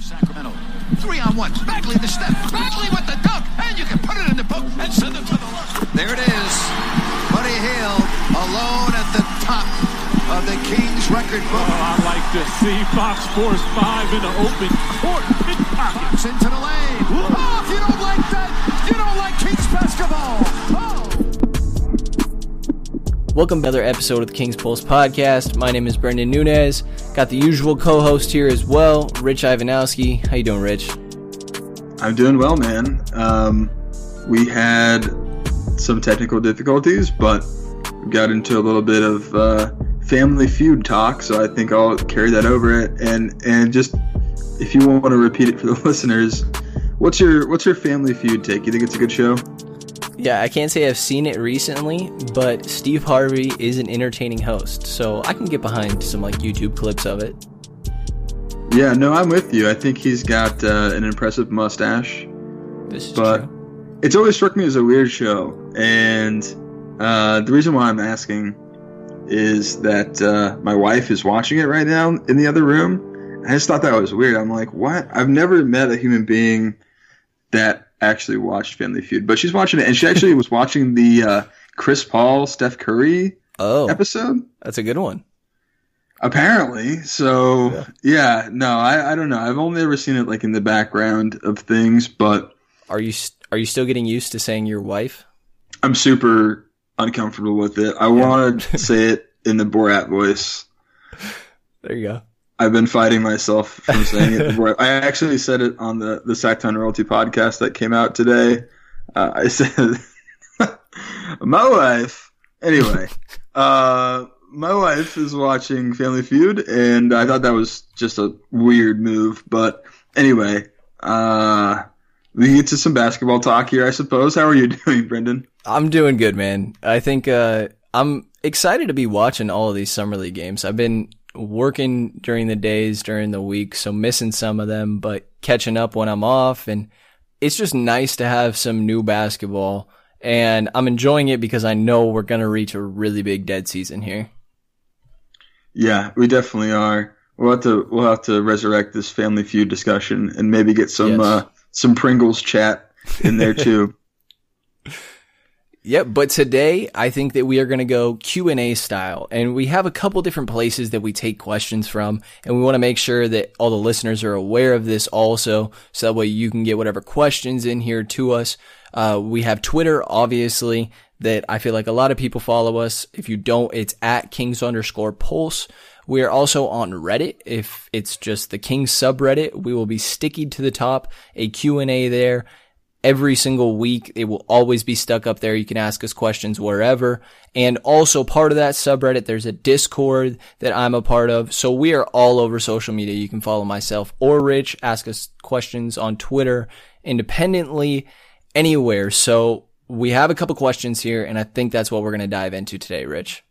Sacramento. Three on one. Bagley the step. Bagley with the dunk. And you can put it in the book and send it to the left. There it is. Buddy Hield alone at the top of the Kings record book. Oh, I like to see Fox Sports 5 in the open court. Fox into the lane. Oh, if you don't like that, you don't like Kings basketball. Welcome to another episode of the King's Pulse podcast. My name is Brendan Nunez. Got the usual co-host here as well, Rich Ivanowski. How you doing, Rich? I'm doing well, man. Um, we had some technical difficulties, but we got into a little bit of uh, family feud talk, so I think I'll carry that over it. And and just if you want to repeat it for the listeners, what's your what's your family feud take? You think it's a good show? Yeah, I can't say I've seen it recently, but Steve Harvey is an entertaining host, so I can get behind some like YouTube clips of it. Yeah, no, I'm with you. I think he's got uh, an impressive mustache. This is but true. it's always struck me as a weird show, and uh, the reason why I'm asking is that uh, my wife is watching it right now in the other room. I just thought that was weird. I'm like, what? I've never met a human being that actually watched Family Feud, but she's watching it, and she actually was watching the uh, Chris Paul Steph Curry Oh, episode. that's a good one. Apparently, so yeah. no, I, I don't know. I've only ever seen it like in the background of things, but Are you st- are you still getting used to saying your wife? I'm super uncomfortable with it. I want to say it in the Borat voice. There you go. I've been fighting myself from saying it. Before. I actually said it on the the Sactown Royalty podcast that came out today. Uh, I said, "My wife." Anyway, uh, my wife is watching Family Feud, and I thought that was just a weird move. But anyway, uh, we get to some basketball talk here, I suppose. How are you doing, Brendan? I'm doing good, man. I think uh, I'm excited to be watching all of these summer league games. I've been working during the days during the week, so missing some of them, but catching up when I'm off, and it's just nice to have some new basketball. And I'm enjoying it because I know we're gonna reach a really big dead season here. Yeah, we definitely are. We'll have to we'll have to resurrect this Family Feud discussion and maybe get some Yes. uh, some Pringles chat in there too. Yep, but today I think that we are going to go Q&A style and we have a couple different places that we take questions from and we want to make sure that all the listeners are aware of this also so that way you can get whatever questions in here to us. Uh, we have Twitter, obviously, that I feel like a lot of people follow us. If you don't, it's at Kings underscore Pulse. We are also on Reddit. If it's just the Kings subreddit, we will be sticking to the top, a Q&A there every single week. It will always be stuck up there. You can ask us questions wherever. And also part of that subreddit, there's a Discord that I'm a part of. So we are all over social media. You can follow myself or Rich, ask us questions on Twitter independently anywhere. So we have a couple questions here and I think that's what we're going to dive into today, Rich.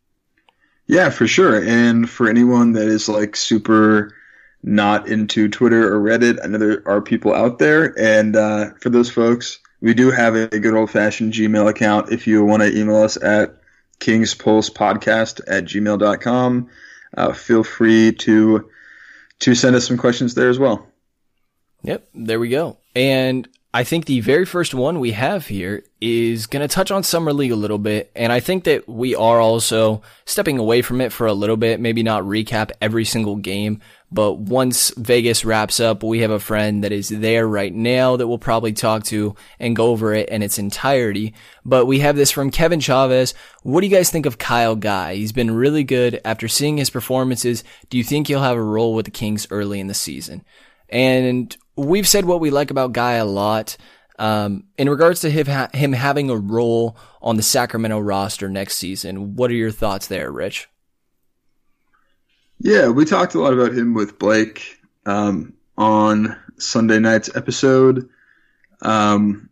yeah, for sure. And for anyone that is like super not into Twitter or Reddit, I know there are people out there. And uh, for those folks, we do have a good old fashioned Gmail account. If you want to email us at kingspulsepodcast at gmail.com, uh, feel free to to send us some questions there as well. Yep, there we go. And I think the very first one we have here is going to touch on Summer League a little bit. And I think that we are also stepping away from it for a little bit, maybe not recap every single game. But once Vegas wraps up, we have a friend that is there right now that we'll probably talk to and go over it in its entirety. But we have this from Kevin Chavez. What do you guys think of Kyle Guy? He's been really good after seeing his performances. Do you think he'll have a role with the Kings early in the season? And we've said what we like about Guy a lot. Um, in regards to him, ha- him having a role on the Sacramento roster next season, what are your thoughts there, Rich? Yeah, we talked a lot about him with Blake um, on Sunday night's episode. Um,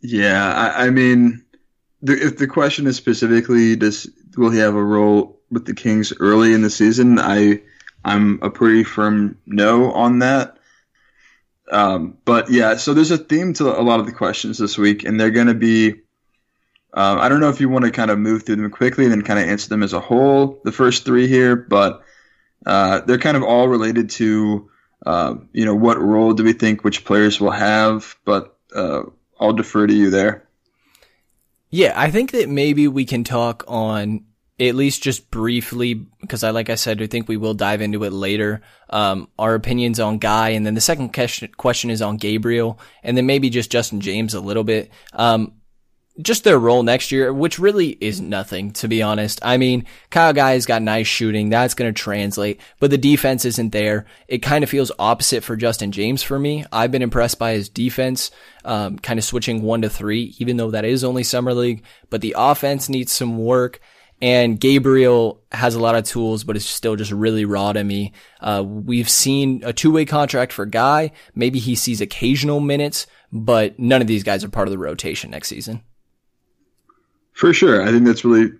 yeah, I, I mean, the, if the question is specifically, does will he have a role with the Kings early in the season? I I'm a pretty firm no on that. Um, but yeah, so there's a theme to a lot of the questions this week, and they're going to be. Uh, I don't know if you want to kind of move through them quickly and then kind of answer them as a whole, the first three here, but uh, they're kind of all related to, uh, you know, what role do we think which players will have, but uh, I'll defer to you there. Yeah, I think that maybe we can talk on at least just briefly, because I, like I said, I think we will dive into it later. Um, our opinions on Guy, and then the second question, question is on Gabriel, and then maybe just Justin James a little bit. Um, just their role next year, which really is nothing, to be honest. I mean, Kyle Guy's got nice shooting. That's going to translate, but the defense isn't there. It kind of feels opposite for Justin James for me. I've been impressed by his defense, um, kind of switching one to three, even though that is only summer league, but the offense needs some work. And Gabriel has a lot of tools, but it's still just really raw to me. Uh, we've seen a two-way contract for Guy. Maybe he sees occasional minutes, but none of these guys are part of the rotation next season. For sure, I think that's really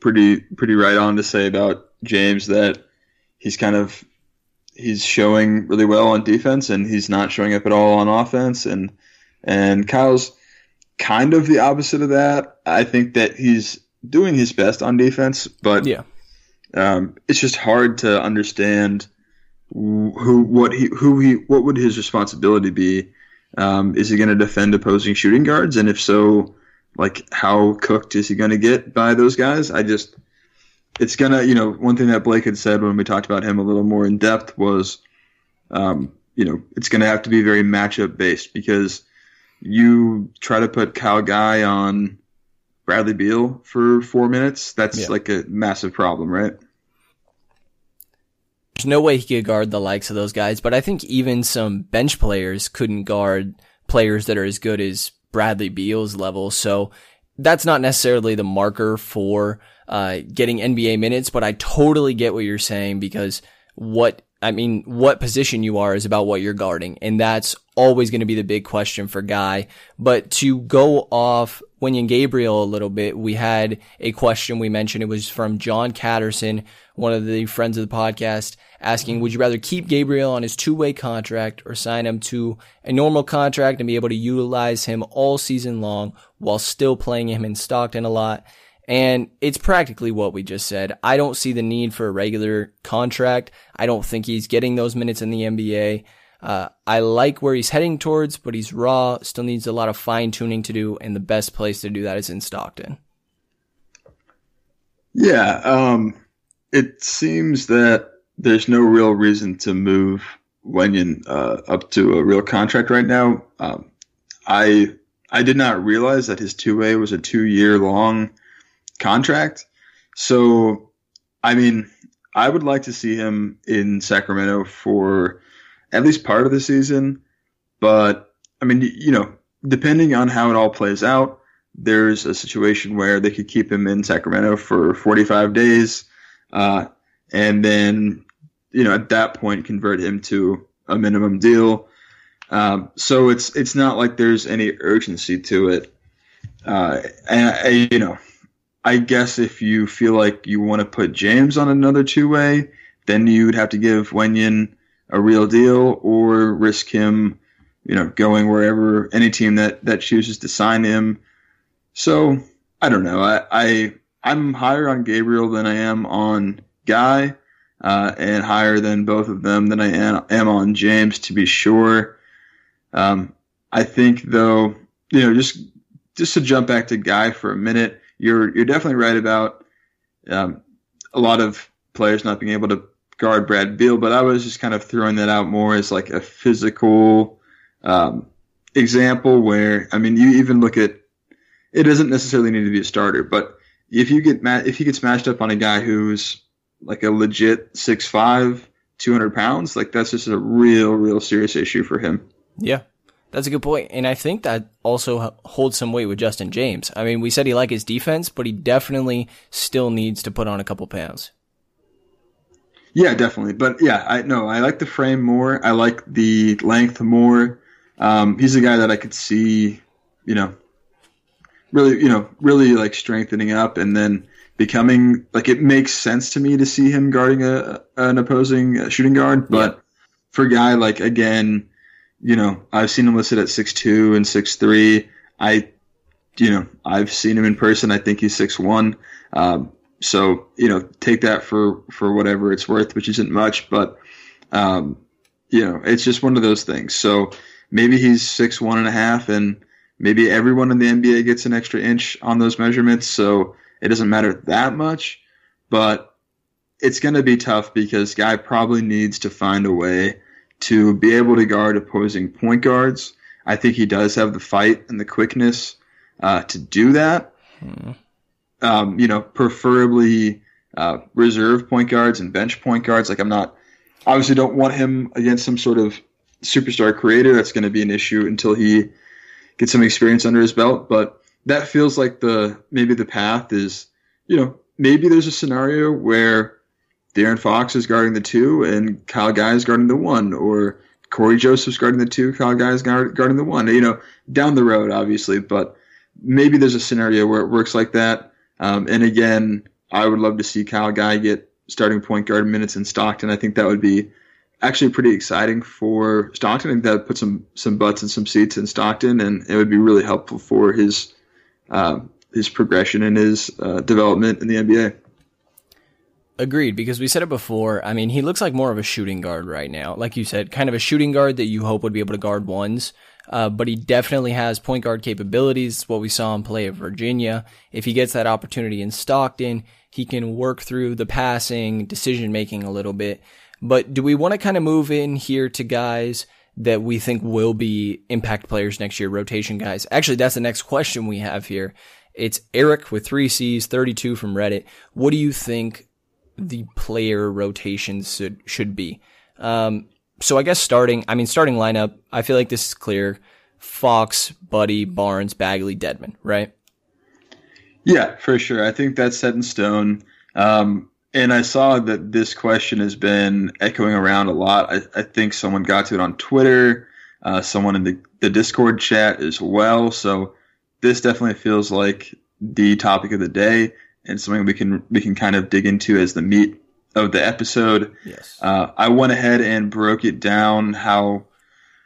pretty pretty right on to say about James that he's kind of he's showing really well on defense and he's not showing up at all on offense and and Kyle's kind of the opposite of that. I think that he's doing his best on defense, but yeah, um, it's just hard to understand who what he who he what would his responsibility be. Um, is he going to defend opposing shooting guards, and if so, like how cooked is he going to get by those guys? I just it's gonna you know one thing that Blake had said when we talked about him a little more in depth was um, you know it's going to have to be very matchup based because you try to put Kyle Guy on Bradley Beal for four minutes, that's yeah. like a massive problem, right? There's no way he could guard the likes of those guys, but I think even some bench players couldn't guard players that are as good as Bradley Beal's level. So that's not necessarily the marker for uh, getting NBA minutes, but I totally get what you're saying because what I mean, what position you are is about what you're guarding, and that's always going to be the big question for Guy. But to go off Wenyen Gabriel a little bit, we had a question we mentioned. It was from John Catterson, one of the friends of the podcast, asking, would you rather keep Gabriel on his two-way contract or sign him to a normal contract and be able to utilize him all season long while still playing him in Stockton a lot? And it's practically what we just said. I don't see the need for a regular contract. I don't think he's getting those minutes in the NBA. Uh, I like where he's heading towards, but he's raw, still needs a lot of fine tuning to do, and the best place to do that is in Stockton. Yeah, um, it seems that there's no real reason to move Wenyen uh, up to a real contract right now. Um, I I did not realize that his two way was a two year long contract. So, I mean, I would like to see him in Sacramento for at least part of the season. But I mean, you know, depending on how it all plays out, there's a situation where they could keep him in Sacramento for 45 days, uh, and then you know at that point convert him to a minimum deal. Um, so it's it's not like there's any urgency to it. Uh, and you know, I guess if you feel like you want to put James on another two way, then you'd have to give Wenyen a real deal or risk him, you know, going wherever any team that that chooses to sign him. So I don't know. I, I I'm higher on Gabriel than I am on Guy, uh, and higher than both of them than I am, on James to be sure. Um, I think though, you know, just just to jump back to Guy for a minute, you're you're definitely right about um, a lot of players not being able to guard Brad Beal, but I was just kind of throwing that out more as like a physical um, example where I mean you even look at it doesn't necessarily need to be a starter, but if you get ma- if you get smashed up on a guy who's like a legit 6'5", 200 pounds, like that's just a real, real serious issue for him. Yeah, that's a good point, and I think that also holds some weight with Justin James. I mean, we said he liked his defense, but he definitely still needs to put on a couple pounds. Yeah, definitely. But yeah, I know I like the frame more. I like the length more. Um, he's a guy that I could see, you know, really, you know, really like strengthening up and then becoming like it makes sense to me to see him guarding a an opposing uh, shooting guard. But for a guy like again, you know, I've seen him listed at six two and six three. I, you know, I've seen him in person. I think he's six one. Um, so you know, take that for for whatever it's worth, which isn't much, but um, you know, it's just one of those things. So maybe he's six one and a half, and maybe everyone in the NBA gets an extra inch on those measurements, so it doesn't matter that much. But it's going to be tough because guy probably needs to find a way to be able to guard opposing point guards. I think he does have the fight and the quickness uh, to do that. Um, you know, preferably uh, reserve point guards and bench point guards. Like I'm not obviously don't want him against some sort of superstar creator. That's going to be an issue until he gets some experience under his belt. But that feels like the maybe the path is, you know, maybe there's a scenario where De'Aaron Fox is guarding the two and Kyle Guy is guarding the one, or Cory Joseph's guarding the two, Kyle Guy is guard, guarding the one. You know, down the road, obviously, but maybe there's a scenario where it works like that. Um, and again, I would love to see Kyle Guy get starting point guard minutes in Stockton. I think that would be actually pretty exciting for Stockton. I think that would put some some butts and some seats in Stockton, and it would be really helpful for his uh, his progression and his uh, development in the NBA. Agreed, because we said it before. I mean, he looks like more of a shooting guard right now. Like you said, kind of a shooting guard that you hope would be able to guard ones. Uh, but he definitely has point guard capabilities. What we saw him play at Virginia. If he gets that opportunity in Stockton, he can work through the passing, decision making a little bit. But do we want to kind of move in here to guys that we think will be impact players next year, rotation guys? Actually, that's the next question we have here. It's Eric with three C's, 32 from Reddit. What do you think the player rotations should, should be? Um, so I guess starting, I mean, starting lineup, I feel like this is clear. Fox, Buddy, Barnes, Bagley, Dedmon, right? Yeah, for sure. I think that's set in stone. Um, and I saw that this question has been echoing around a lot. I, I think someone got to it on Twitter, uh, someone in the, the Discord chat as well. So this definitely feels like the topic of the day and something we can we can kind of dig into as the meat of the episode. Yes. Uh, I went ahead and broke it down how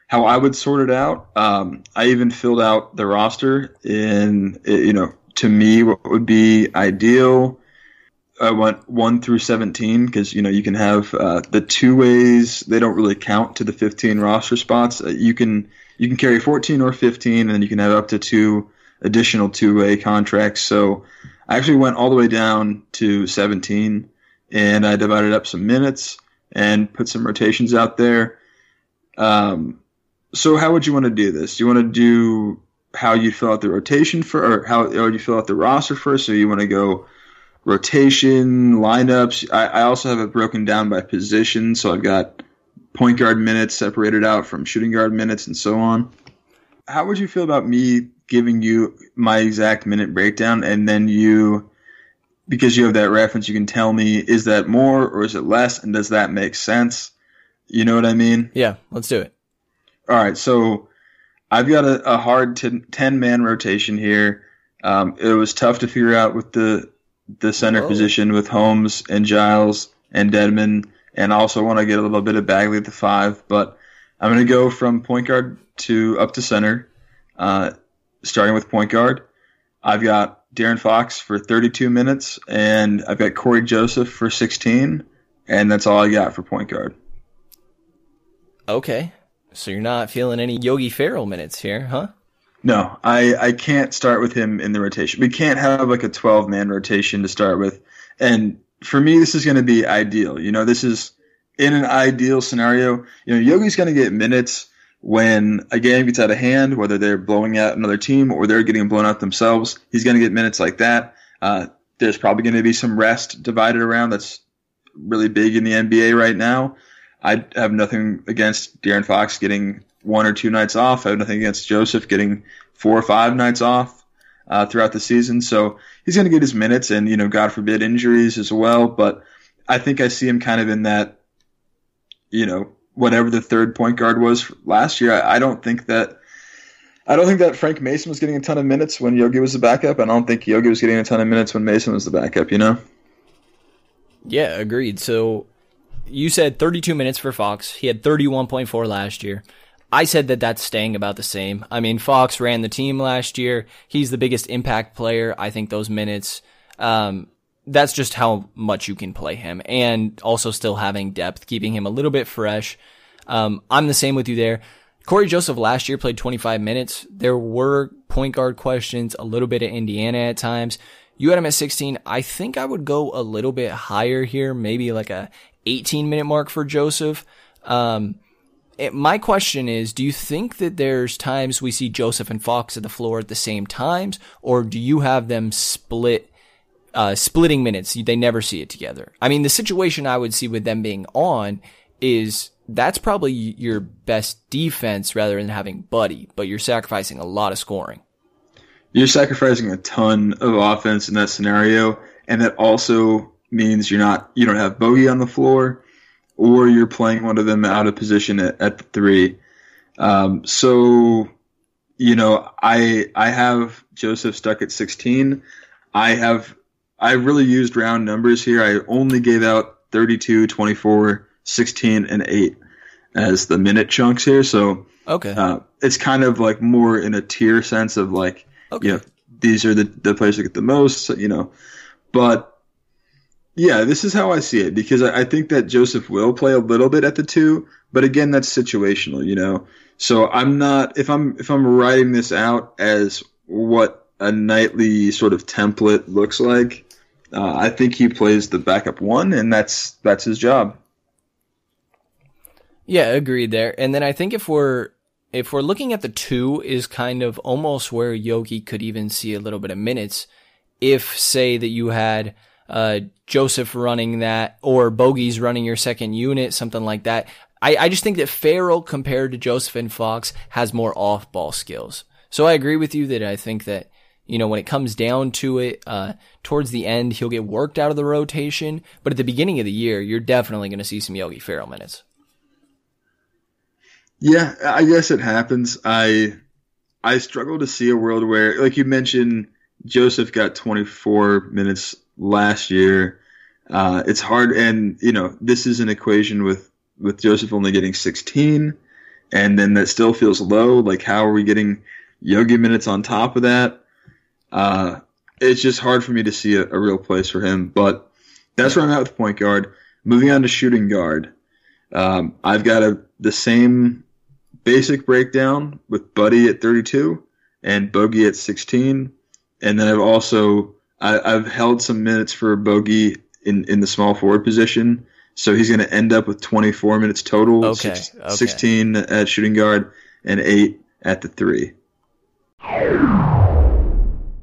how I would sort it out. Um, I even filled out the roster in you know to me what would be ideal. I went one through seventeen because you know you can have uh, the two ways. They don't really count to the fifteen roster spots. Uh, you can you can carry fourteen or fifteen, and then you can have up to two additional two way contracts. So I actually went all the way down to seventeen, and I divided up some minutes and put some rotations out there. Um, so how would you want to do this? Do you want to do how you fill out the rotation for, or how you fill out the roster first? So you want to go rotation lineups. I, I also have it broken down by position, so I've got point guard minutes separated out from shooting guard minutes and so on. How would you feel about me giving you my exact minute breakdown and then you because you have that reference you can tell me is that more or is it less and does that make sense? You know what I mean? Yeah, let's do it. All right, so I've got a, a hard 10 man rotation here. Um, it was tough to figure out with the the center Whoa. position with Holmes and Giles and Dedmon, and I also want to get a little bit of Bagley at the five. But I'm going to go from point guard to up to center, uh, starting with point guard. I've got De'Aaron Fox for 32 minutes, and I've got Cory Joseph for 16, and that's all I got for point guard. Okay. So you're not feeling any Yogi Ferrell minutes here, huh? No, I, I can't start with him in the rotation. We can't have like a 12 man rotation to start with. And for me, this is going to be ideal. You know, this is in an ideal scenario. You know, Yogi's going to get minutes when a game gets out of hand, whether they're blowing out another team or they're getting blown out themselves. He's going to get minutes like that. Uh, there's probably going to be some rest divided around. That's really big in the NBA right now. I have nothing against De'Aaron Fox getting one or two nights off. I have nothing against Joseph getting four or five nights off uh, throughout the season. So he's going to get his minutes, and you know, God forbid injuries as well. But I think I see him kind of in that, you know, whatever the third point guard was last year. I, I don't think that. I don't think that Frank Mason was getting a ton of minutes when Yogi was the backup. and I don't think Yogi was getting a ton of minutes when Mason was the backup. You know. Yeah, agreed. So you said 32 minutes for Fox. He had 31.4 last year. I said that that's staying about the same. I mean, Fox ran the team last year. He's the biggest impact player. I think those minutes, um, that's just how much you can play him and also still having depth, keeping him a little bit fresh. Um, I'm the same with you there. Cory Joseph last year played 25 minutes. There were point guard questions, a little bit of Indiana at times. You had him at 16. I think I would go a little bit higher here, maybe like a 18 minute mark for Joseph. Um, it, my question is, do you think that there's times we see Joseph and Fox at the floor at the same times, or do you have them split, uh, splitting minutes? They never see it together. I mean, the situation I would see with them being on is that's probably your best defense rather than having Buddy, but you're sacrificing a lot of scoring. You're sacrificing a ton of offense in that scenario, and that also means you're not you don't have Bogey on the floor or you're playing one of them out of position at, at the three. Um, so, you know, I I have Joseph stuck at 16. I have I really used round numbers here. I only gave out 32, 24, 16, and 8 as the minute chunks here. So okay, uh, it's kind of like more in a tier sense of like, okay. you know, these are the the players that get the most. You know, but yeah, this is how I see it because I, think that Joseph will play a little bit at the two, but again, that's situational, you know. So I'm not if I'm if I'm writing this out as what a nightly sort of template looks like. Uh, I think he plays the backup one, and that's that's his job. Yeah, agreed there. And then I think if we're if we're looking at the two is kind of almost where Yogi could even see a little bit of minutes. If say that you had uh, Joseph running that or Bogey's running your second unit, something like that. I, I just think that Ferrell compared to Joseph and Fox has more off ball skills. So I agree with you that I think that, you know, when it comes down to it, uh, towards the end, he'll get worked out of the rotation. But at the beginning of the year, you're definitely going to see some Yogi Ferrell minutes. Yeah, I guess it happens. I, I struggle to see a world where, like you mentioned, Joseph got 24 minutes last year. Uh, it's hard, and you know this is an equation with with Joseph only getting 16, and then that still feels low. Like how are we getting Yogi minutes on top of that? Uh, it's just hard for me to see a, a, real place for him. But that's where I'm at with point guard. Moving on to shooting guard, um, I've got a the same basic breakdown with Buddy at 32 and Bogey at 16, and then I've also I, have held some minutes for Bogey in, in the small forward position. So he's going to end up with 24 minutes total, okay, six, okay. 16 at shooting guard, and 8 at the 3.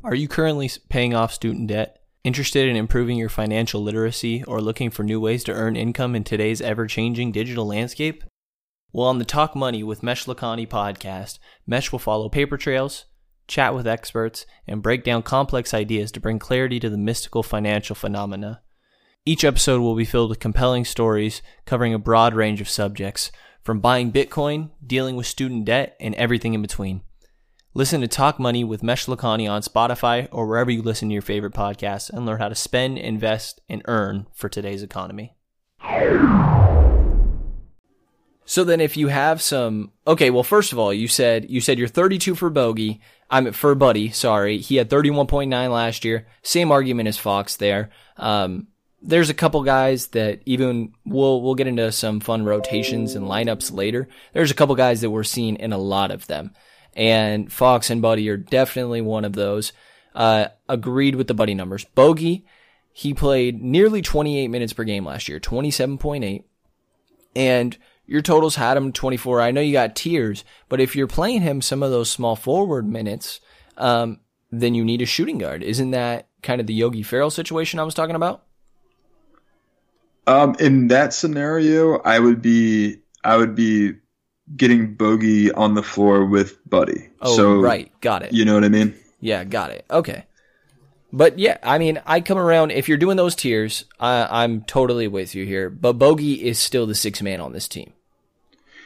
Are you currently paying off student debt? Interested in improving your financial literacy or looking for new ways to earn income in today's ever changing digital landscape? Well, on the Talk Money with Mesh Lakhani podcast, Mesh will follow paper trails chat with experts, and break down complex ideas to bring clarity to the mystical financial phenomena. Each episode will be filled with compelling stories covering a broad range of subjects, from buying Bitcoin, dealing with student debt, and everything in between. Listen to Talk Money with Mesh Lakhani on Spotify or wherever you listen to your favorite podcasts and learn how to spend, invest, and earn for today's economy. So then if you have some okay, well first of all, you said you said you're 32 for bogey. I'm for Buddy, sorry. He had 31.9 last year. Same argument as Fox there. Um, there's a couple guys that even we'll we'll get into some fun rotations and lineups later. There's a couple guys that we're seeing in a lot of them. And Fox and Buddy are definitely one of those. Uh, agreed with the Buddy numbers. Bogey, he played nearly 28 minutes per game last year, 27.8. And your totals had him 24. I know you got tiers, but if you're playing him some of those small forward minutes, um, then you need a shooting guard. Isn't that kind of the Yogi Ferrell situation I was talking about? Um, in that scenario, I would be I would be getting Bogey on the floor with Buddy. Oh, so, right, got it. You know what I mean? Yeah, got it. Okay. But yeah, I mean, I come around. If you're doing those tiers, I, I'm totally with you here. But Bogey is still the six man on this team.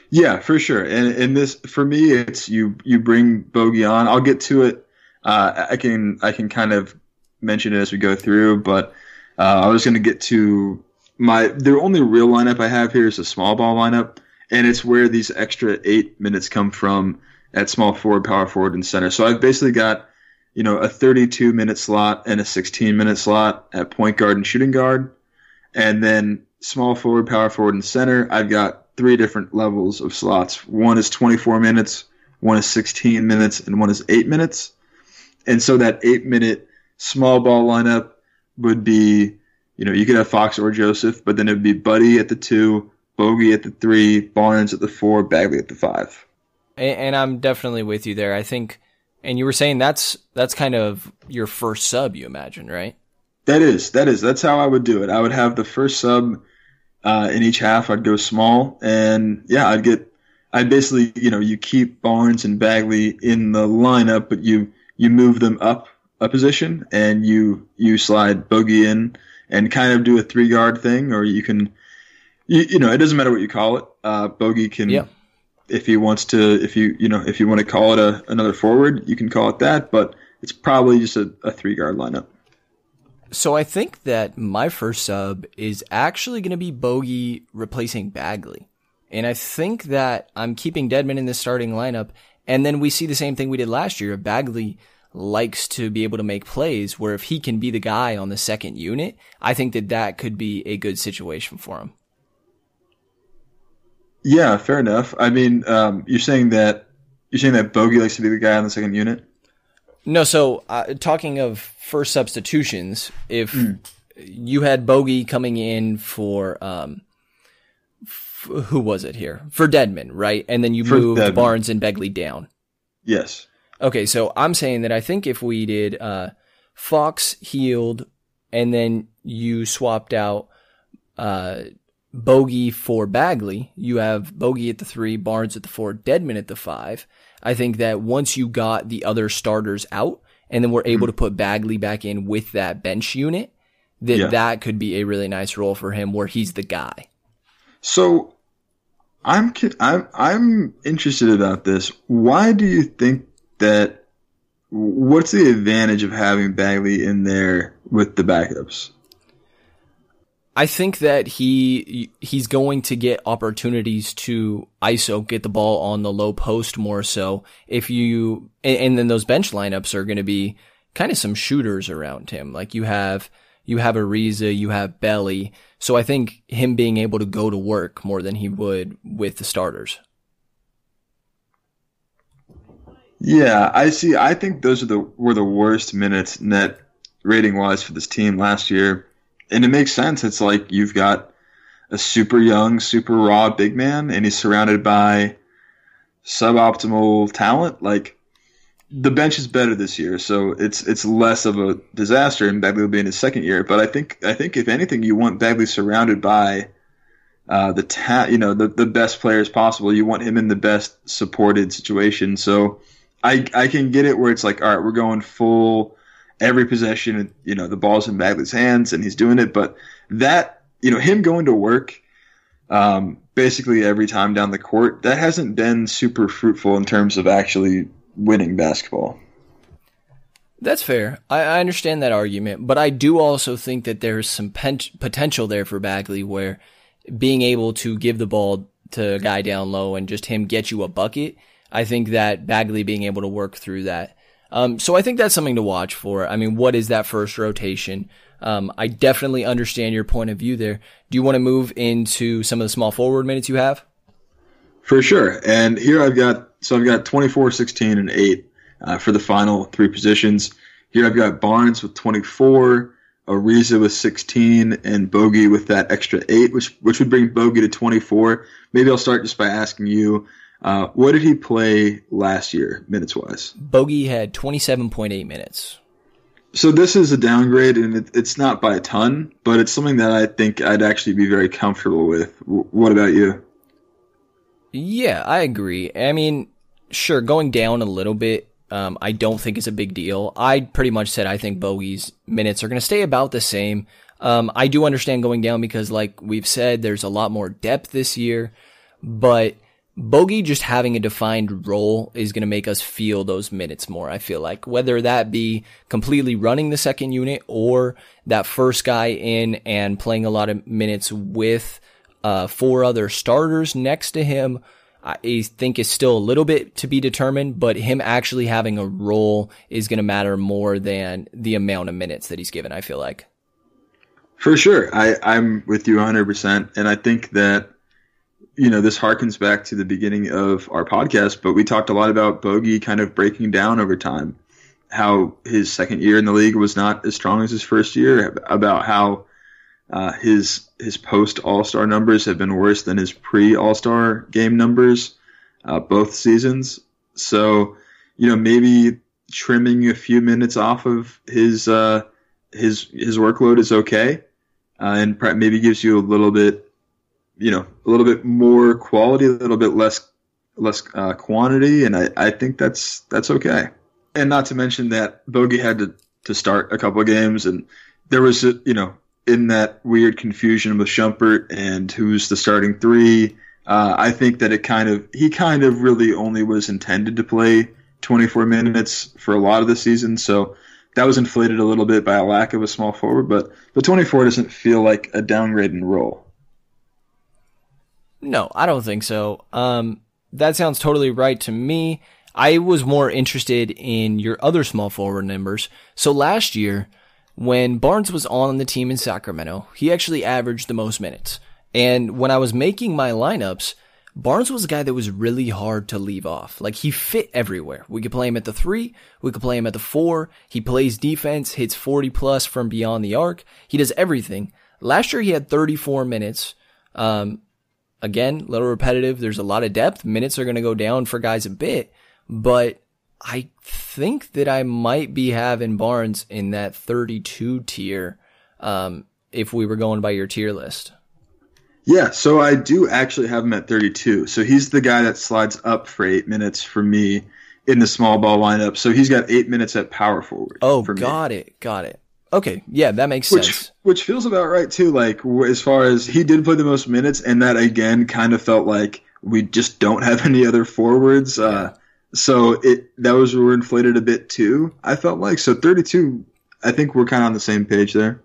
Yeah, for sure. And and this for me, it's you you bring Bogey on. I'll get to it. Uh, I can I can kind of mention it as we go through, but uh, I was going to get to my the only real lineup I have here is a small ball lineup, and it's where these extra eight minutes come from at small forward, power forward, and center. So I've basically got you know a 32 minute slot and a 16 minute slot at point guard and shooting guard, and then small forward, power forward, and center. I've got three different levels of slots. One is 24 minutes, one is 16 minutes, and one is eight minutes. And so that eight minute small ball lineup would be, you know, you could have Fox or Joseph, but then it would be Buddy at the two, Bogey at the three, Barnes at the four, Bagley at the five. And, and I'm definitely with you there. I think, and you were saying that's that's kind of your first sub, you imagine, right? That is, that is, that's how I would do it. I would have the first sub uh, in each half. I'd go small, and yeah, I'd get. I'd basically, you know, you keep Barnes and Bagley in the lineup, but you you move them up a position, and you you slide Bogey in, and kind of do a three guard thing, or you can, you, you know, it doesn't matter what you call it. Uh, Bogey can, Yeah. If he wants to, if you you know, if you want to call it a another forward, you can call it that, but it's probably just a, a three guard lineup. So I think that my first sub is actually going to be Bogey replacing Bagley. And I think that I'm keeping Dedmon in the starting lineup. And then we see the same thing we did last year. Bagley likes to be able to make plays where if he can be the guy on the second unit, I think that that could be a good situation for him. Yeah, fair enough. I mean, um, you're saying that you're saying that Bogey likes to be the guy on the second unit. No, so uh, talking of first substitutions, if you had Bogey coming in for um, f- who was it here for Dedmon, right? And then you For moved Dedmon. Barnes and Bagley down. Yes. Okay, so I'm saying that I think if we did uh, Fox healed, and then you swapped out uh, Bogey for Bagley, you have Bogey at the three, Barnes at the four, Dedmon at the five. I think that once you got the other starters out, and then we're hmm. able to put Bagley back in with that bench unit, that Yeah. that could be a really nice role for him where he's the guy. So, I'm I'm I'm interested about this. Why do you think that? What's the advantage of having Bagley in there with the backups? I think that he he's going to get opportunities to ISO get the ball on the low post more so. If you and, and then those bench lineups are going to be kind of some shooters around him. Like you have you have Ariza, you have Belly. So I think him being able to go to work more than he would with the starters. Yeah, I see. I think those are the were the worst minutes net rating wise for this team last year, and it makes sense. It's like you've got a super young, super raw big man, and he's surrounded by suboptimal talent. Like the bench is better this year, so it's it's less of a disaster, and Bagley will be in his second year. But I think I think if anything, you want Bagley surrounded by uh, the ta- you know the the best players possible. You want him in the best supported situation. So I I can get it where it's like, all right, we're going full every possession. You know, the ball's in Bagley's hands and he's doing it. But that you know him going to work. Um, basically every time down the court, that hasn't been super fruitful in terms of actually winning basketball. That's fair. I, I understand that argument, but I do also think that there's some pen- potential there for Bagley where being able to give the ball to a guy down low and just him get you a bucket, I think that Bagley being able to work through that. Um, so I think that's something to watch for. I mean, what is that first rotation? Um, I definitely understand your point of view there. Do you want to move into some of the small forward minutes you have? For sure. And here I've got so I've got 24, 16, and 8 uh, for the final three positions. Here I've got Barnes with 24, Ariza with 16, and Bogey with that extra 8, which which would bring Bogey to 24. Maybe I'll start just by asking you, uh, what did he play last year, minutes wise? Bogey had 27.8 minutes. So this is a downgrade, and it, it's not by a ton, but it's something that I think I'd actually be very comfortable with. W- what about you? Yeah, I agree. I mean, sure, going down a little bit Um, I don't think it's a big deal. I pretty much said I think Bogey's minutes are going to stay about the same. Um, I do understand going down because, like we've said, there's a lot more depth this year, but Bogey just having a defined role is going to make us feel those minutes more. I feel like whether that be completely running the second unit or that first guy in and playing a lot of minutes with uh, four other starters next to him. I think is still a little bit to be determined, but him actually having a role is going to matter more than the amount of minutes that he's given. I feel like. For sure. I, I'm with you 100%. And I think that, you know, this harkens back to the beginning of our podcast, but we talked a lot about Bogey kind of breaking down over time. How his second year in the league was not as strong as his first year, about how uh, his his post All Star numbers have been worse than his pre All Star game numbers, uh, both seasons. So, you know, maybe trimming a few minutes off of his uh, his his workload is okay, uh, and maybe gives you a little bit, you know, a little bit more quality, a little bit less less uh, quantity, and I, I think that's that's okay. And not to mention that Bogey had to, to start a couple of games, and there was a, you know in that weird confusion with Shumpert and who's the starting three. Uh, I think that it kind of he kind of really only was intended to play 24 minutes for a lot of the season, so that was inflated a little bit by a lack of a small forward, but the 24 doesn't feel like a downgrade in role. No, I don't think so. Um, that sounds totally right to me. I was more interested in your other small forward numbers. So last year, when Barnes was on the team in Sacramento, he actually averaged the most minutes. And when I was making my lineups, Barnes was a guy that was really hard to leave off. Like he fit everywhere. We could play him at the three. We could play him at the four. He plays defense, hits 40 plus from beyond the arc. He does everything. Last year he had 34 minutes. Um, again, a little repetitive. There's a lot of depth. Minutes are going to go down for guys a bit, but I think that I might be having Barnes in that 32 tier. Um, if we were going by your tier list. Yeah, so I do actually have him at 32. So he's the guy that slides up for eight minutes for me in the small ball lineup. So he's got eight minutes at power forward. Oh, got me. it, got it. Okay, yeah, that makes which, sense. Which feels about right too. Like as far as he did play the most minutes, and that again kind of felt like we just don't have any other forwards. Uh, so it that was we were inflated a bit too. I felt like so 32. I think we're kind of on the same page there.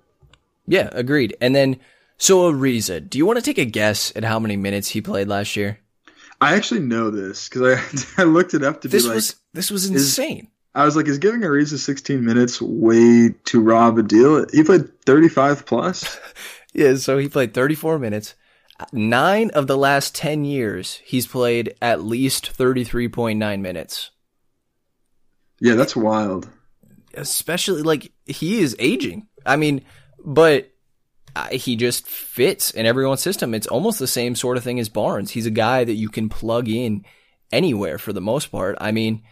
Yeah, agreed. And then so Ariza, do you want to take a guess at how many minutes he played last year? I actually know this because I I looked it up to this be like was this was insane. Is, I was like, is giving Ariza 16 minutes way too raw of a deal? He played 35 plus. yeah, so he played 34 minutes. Nine of the last 10 years, he's played at least 33.9 minutes. Yeah, that's wild. Especially like he is aging. I mean, but uh, he just fits in everyone's system. It's almost the same sort of thing as Barnes. He's a guy that you can plug in anywhere for the most part. I mean,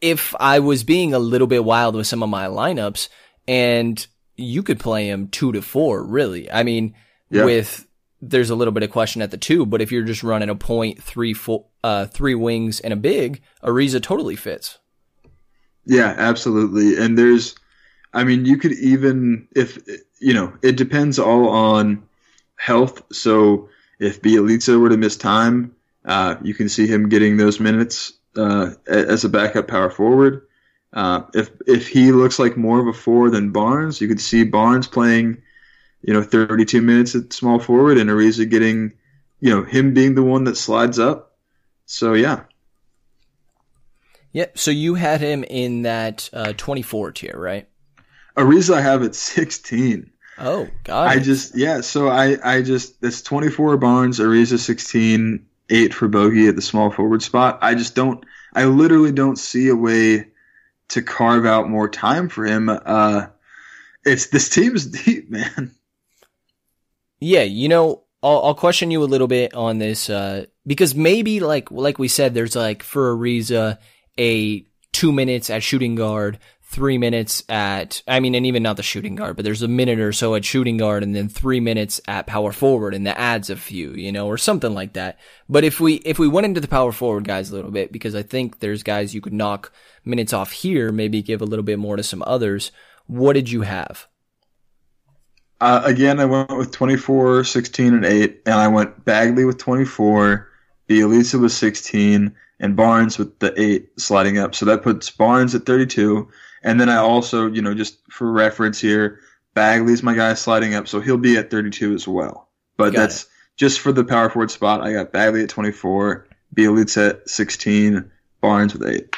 if I was being a little bit wild with some of my lineups and you could play him two to four, really. I mean, yeah. with there's a little bit of question at the two, but if you're just running a point three four, uh, three wings and a big, Ariza totally fits. Yeah, absolutely. And there's, I mean, you could even if you know, it depends all on health. So if Bjelica were to miss time, uh, you can see him getting those minutes uh, as a backup power forward. Uh, if if he looks like more of a four than Barnes, you could see Barnes playing, you know, 32 minutes at small forward, and Ariza getting, you know, him being the one that slides up. So yeah. Yep. So you had him in that uh, 24 tier, right? Ariza I have at 16. Oh God! I just yeah. So I I just that's 24 Barnes, Ariza 16, eight for Bogey at the small forward spot. I just don't. I literally don't see a way to carve out more time for him. Uh, it's this team's deep, man. Yeah, you know, I'll, I'll question you a little bit on this uh, because maybe like like we said, there's like for Ariza a two minutes at shooting guard, three minutes at, I mean, and even not the shooting guard, but there's a minute or so at shooting guard and then three minutes at power forward and that adds a few, you know, or something like that. But if we, if we went into the power forward guys a little bit, because I think there's guys you could knock minutes off here, maybe give a little bit more to some others. What did you have? Uh, again, I went with 24, 16, and 8, and I went Bagley with 24, Bjelica with 16, and Barnes with the 8 sliding up. So that puts Barnes at 32. And then I also, you know, just for reference here, Bagley's my guy sliding up, so he'll be at 32 as well. But Got that's just for the power forward spot. I got Bagley at 24, Bjelica at 16, Barnes with 8.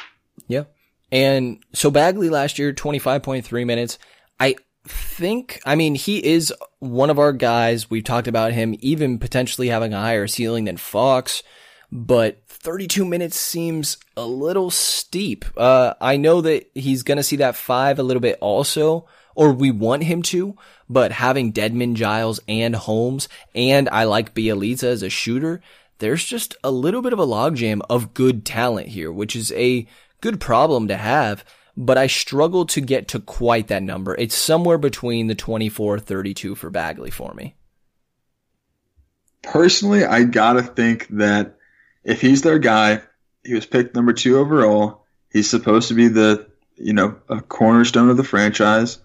Yeah. And so Bagley last year, 25.3 minutes. I think, I mean, he is one of our guys. We've talked about him even potentially having a higher ceiling than Fox, but 32 minutes seems a little steep. Uh, I know that he's going to see that five a little bit also, or we want him to, but having Dedmon, Giles, and Holmes, and I like Bjelica as a shooter, there's just a little bit of a logjam of good talent here, which is a good problem to have, but I struggle to get to quite that number. It's somewhere between the 24 32 for Bagley for me. Personally, I gotta think that if he's their guy, he was picked number two overall. He's supposed to be the you know a cornerstone of the franchise.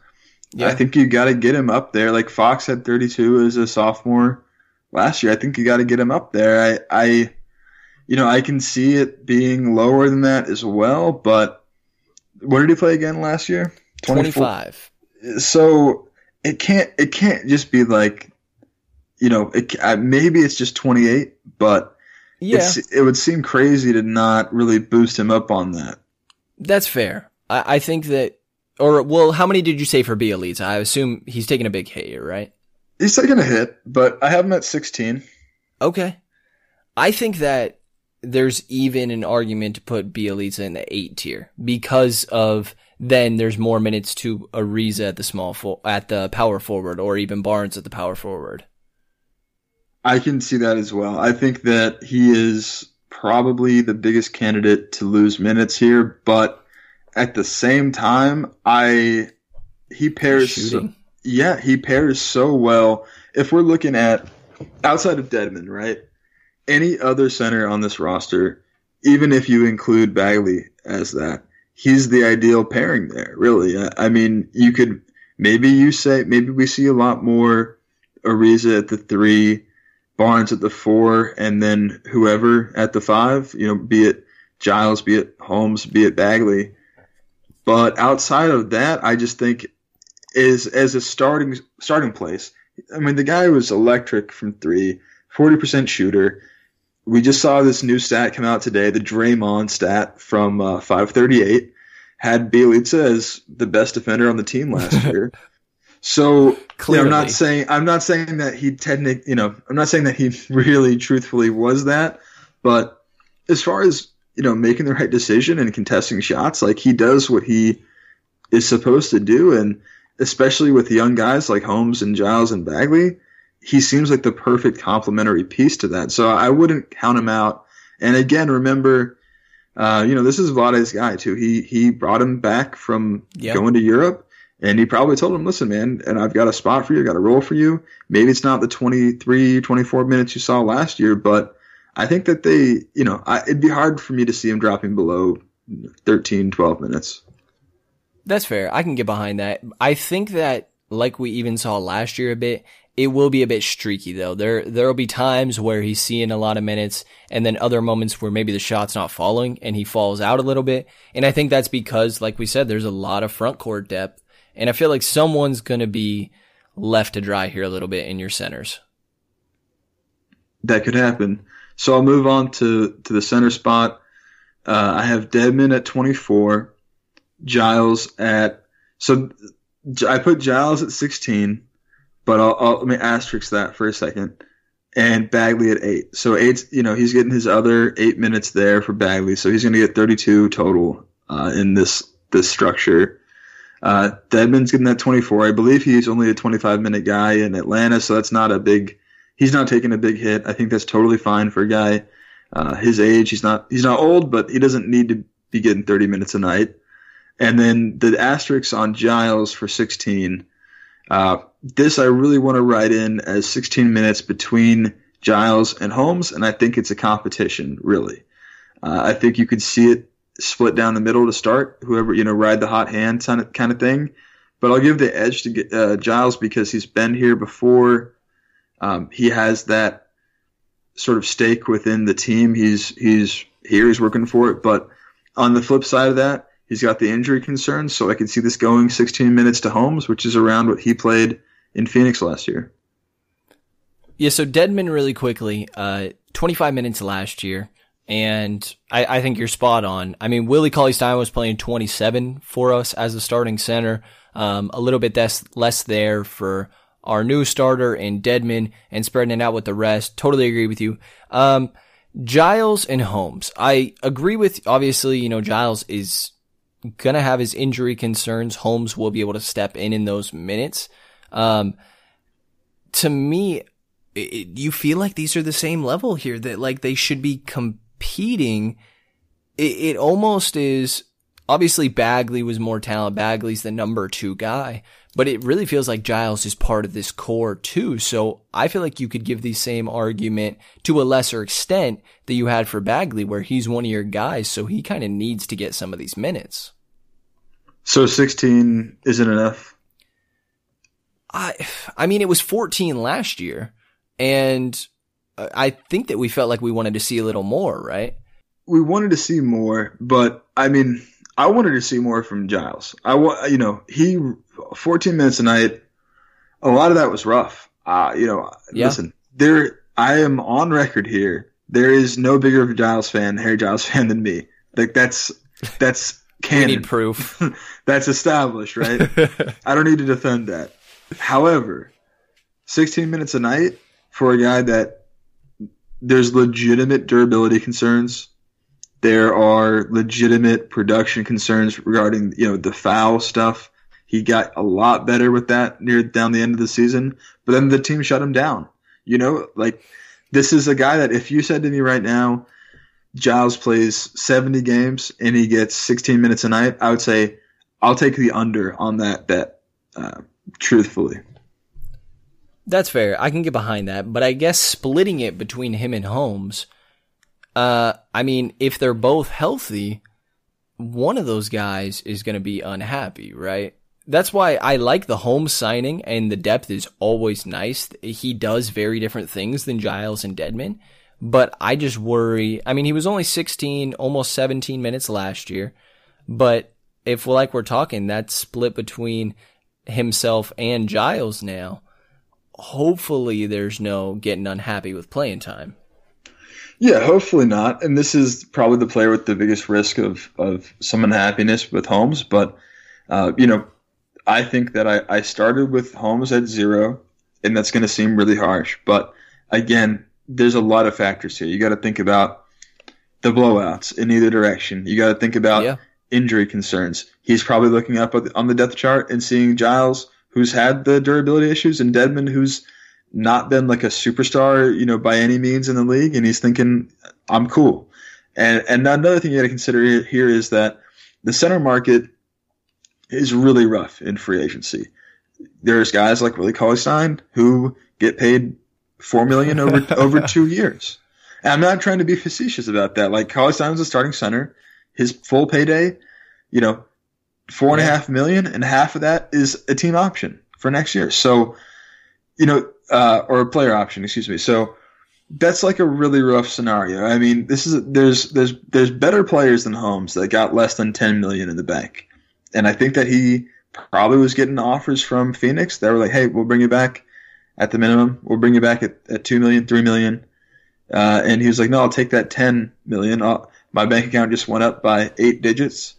Yeah. I think you got to get him up there. Like Fox had 32 as a sophomore last year. I think you got to get him up there. I, I, you know, I can see it being lower than that as well. But where did he play again last year? 24 25. so it can't it can't just be like you know it maybe it's just 28 but Yeah, it's, it would seem crazy to not really boost him up on that that's fair. I, I think that, or, well, how many did you say for Bjelica? I assume he's taking a big hit here, right? he's taking a hit but i have him at 16 Okay. I think that there's even an argument to put Bjelica in the eight tier because of then there's more minutes to Ariza at the small fo- at the power forward or even Barnes at the power forward. I can see that as well i think that he is probably the biggest candidate to lose minutes here but at the same time i he pairs so, yeah he pairs so well if we're looking at outside of Dedmon, right? Any other center on this roster, even if you include Bagley as that, he's the ideal pairing there, really. I, I mean, you could maybe you say maybe we see a lot more Ariza at the three, Barnes at the four, and then whoever at the five, you know, be it Giles, be it Holmes, be it Bagley. But outside of that, I just think is as a starting starting place. I mean, the guy was electric from three, 40% shooter. We just saw this new stat come out today, the Draymond stat from uh, 538 had Bjelica as the best defender on the team last year. So you know, Clearly. I'm not saying I'm not saying that he technic you know I'm not saying that he really truthfully was that, but as far as you know making the right decision and contesting shots, like he does what he is supposed to do, and especially with young guys like Holmes and Giles and Bagley, he seems like the perfect complementary piece to that. So I wouldn't count him out. And again, remember, uh, you know, this is Vlade's guy too. He he brought him back from Yep. going to Europe, and he probably told him, "Listen, man, and I've got a spot for you. I got a role for you. Maybe it's not the 23, 24 minutes you saw last year, but I think that they, you know, I, it'd be hard for me to see him dropping below 13, 12 minutes." That's fair. I can get behind that. I think that, like we even saw last year a bit, it will be a bit streaky though. There, there'll be times where he's seeing a lot of minutes and then other moments where maybe the shot's not falling and he falls out a little bit. And I think that's because, like we said, there's a lot of front court depth. And I feel like someone's going to be left to dry here a little bit in your centers. that could happen. So I'll move on to, to the center spot. Uh, I have Dedmon at 24, Giles at so I put Giles at 16, but I'll, I'll let me asterisk that for a second, and Bagley at eight. So eight, you know, he's getting his other eight minutes there for Bagley, so he's going to get 32 total uh, in this this structure. Uh, Dedmon's getting that 24. I believe he's only a 25 minute guy in Atlanta, so that's not a big he's not taking a big hit. I think that's totally fine for a guy uh, his age. He's not he's not old, but he doesn't need to be getting 30 minutes a night. And then the asterisk on Giles for 16. Uh, this I really want to write in as 16 minutes between Giles and Holmes, and I think it's a competition, really. Uh, I think you could see it split down the middle to start, whoever, you know, ride the hot hand kind of, thing. But I'll give the edge to uh, Giles because he's been here before. Um, he has that sort of stake within the team. He's he's here. He's working for it. But on the flip side of that, he's got the injury concerns. So I can see this going 16 minutes to Holmes, which is around what he played in Phoenix last year. Yeah. So Dedmon, really quickly, uh, 25 minutes last year. And I, I think you're spot on. I mean, Willie Cauley Stein was playing 27 for us as a starting center. Um, a little bit less, less there for our new starter in Dedmon and spreading it out with the rest. Totally agree with you. Um, Giles and Holmes. I agree with, obviously, you know, Giles is going to have his injury concerns. Holmes will be able to step in in those minutes. Um, to me, it, you feel like these are the same level here that like they should be competing. It, it almost is obviously Bagley was more talented. Bagley's the number two guy, but it really feels like Giles is part of this core too. So I feel like you could give the same argument to a lesser extent that you had for Bagley, where he's one of your guys. So he kind of needs to get some of these minutes. So 16 isn't enough. I, I mean, it was 14 last year and I think that we felt like we wanted to see a little more, right? We wanted to see more, but I mean, I wanted to see more from Giles. I want, you know, he 14 minutes a night. A lot of that was rough. Uh, you know, yeah. listen, there, I am on record here. There is no bigger Giles fan, Harry Giles fan than me. Like that's, that's canon. proof. that's established, right? I don't need to defend that. However, 16 minutes a night for a guy that there's legitimate durability concerns there are legitimate production concerns regarding, you know, the foul stuff. He got a lot better with that near down the end of the season, but then the team shut him down. You know, like this is a guy that if you said to me right now, Giles plays 70 games and he gets 16 minutes a night, I would say I'll take the under on that bet, uh, truthfully. That's fair. I can get behind that, but I guess splitting it between him and Holmes – uh, I mean, if they're both healthy, one of those guys is going to be unhappy, right? That's why I like the home signing and the depth is always nice. He does very different things than Giles and Dedmon, but I just worry. I mean, he was only 16, almost 17 minutes last year, but if like we're talking, that split between himself and Giles now, hopefully there's no getting unhappy with playing time. Yeah, hopefully not. And this is probably the player with the biggest risk of, of some unhappiness with Holmes. But, uh, you know, I think that I, I started with Holmes at zero, and that's going to seem really harsh. But again, there's a lot of factors here. You got to think about the blowouts in either direction. You got to think about yeah. injury concerns. He's probably looking up on the depth chart and seeing Giles, who's had the durability issues, and Dedmon, who's not been like a superstar, you know, by any means in the league, and he's thinking, I'm cool. And and another thing you got to consider here is that the center market is really rough in free agency. There's guys like Willie Cauley Stein who get paid four million over over two years. And I'm not trying to be facetious about that. Like Cauley Stein was a starting center, his full payday, you know, four and a half million, and half of that is a team option for next year. So, you know, uh, or a player option, excuse me. So that's like a really rough scenario. I mean, this is there's there's there's better players than Holmes that got less than 10 million in the bank, and I think that he probably was getting offers from Phoenix. They were like, "Hey, we'll bring you back at the minimum. We'll bring you back at, at two million, three million. Uh, and he was like, "No, I'll take that 10 million. I'll, my bank account just went up by eight digits.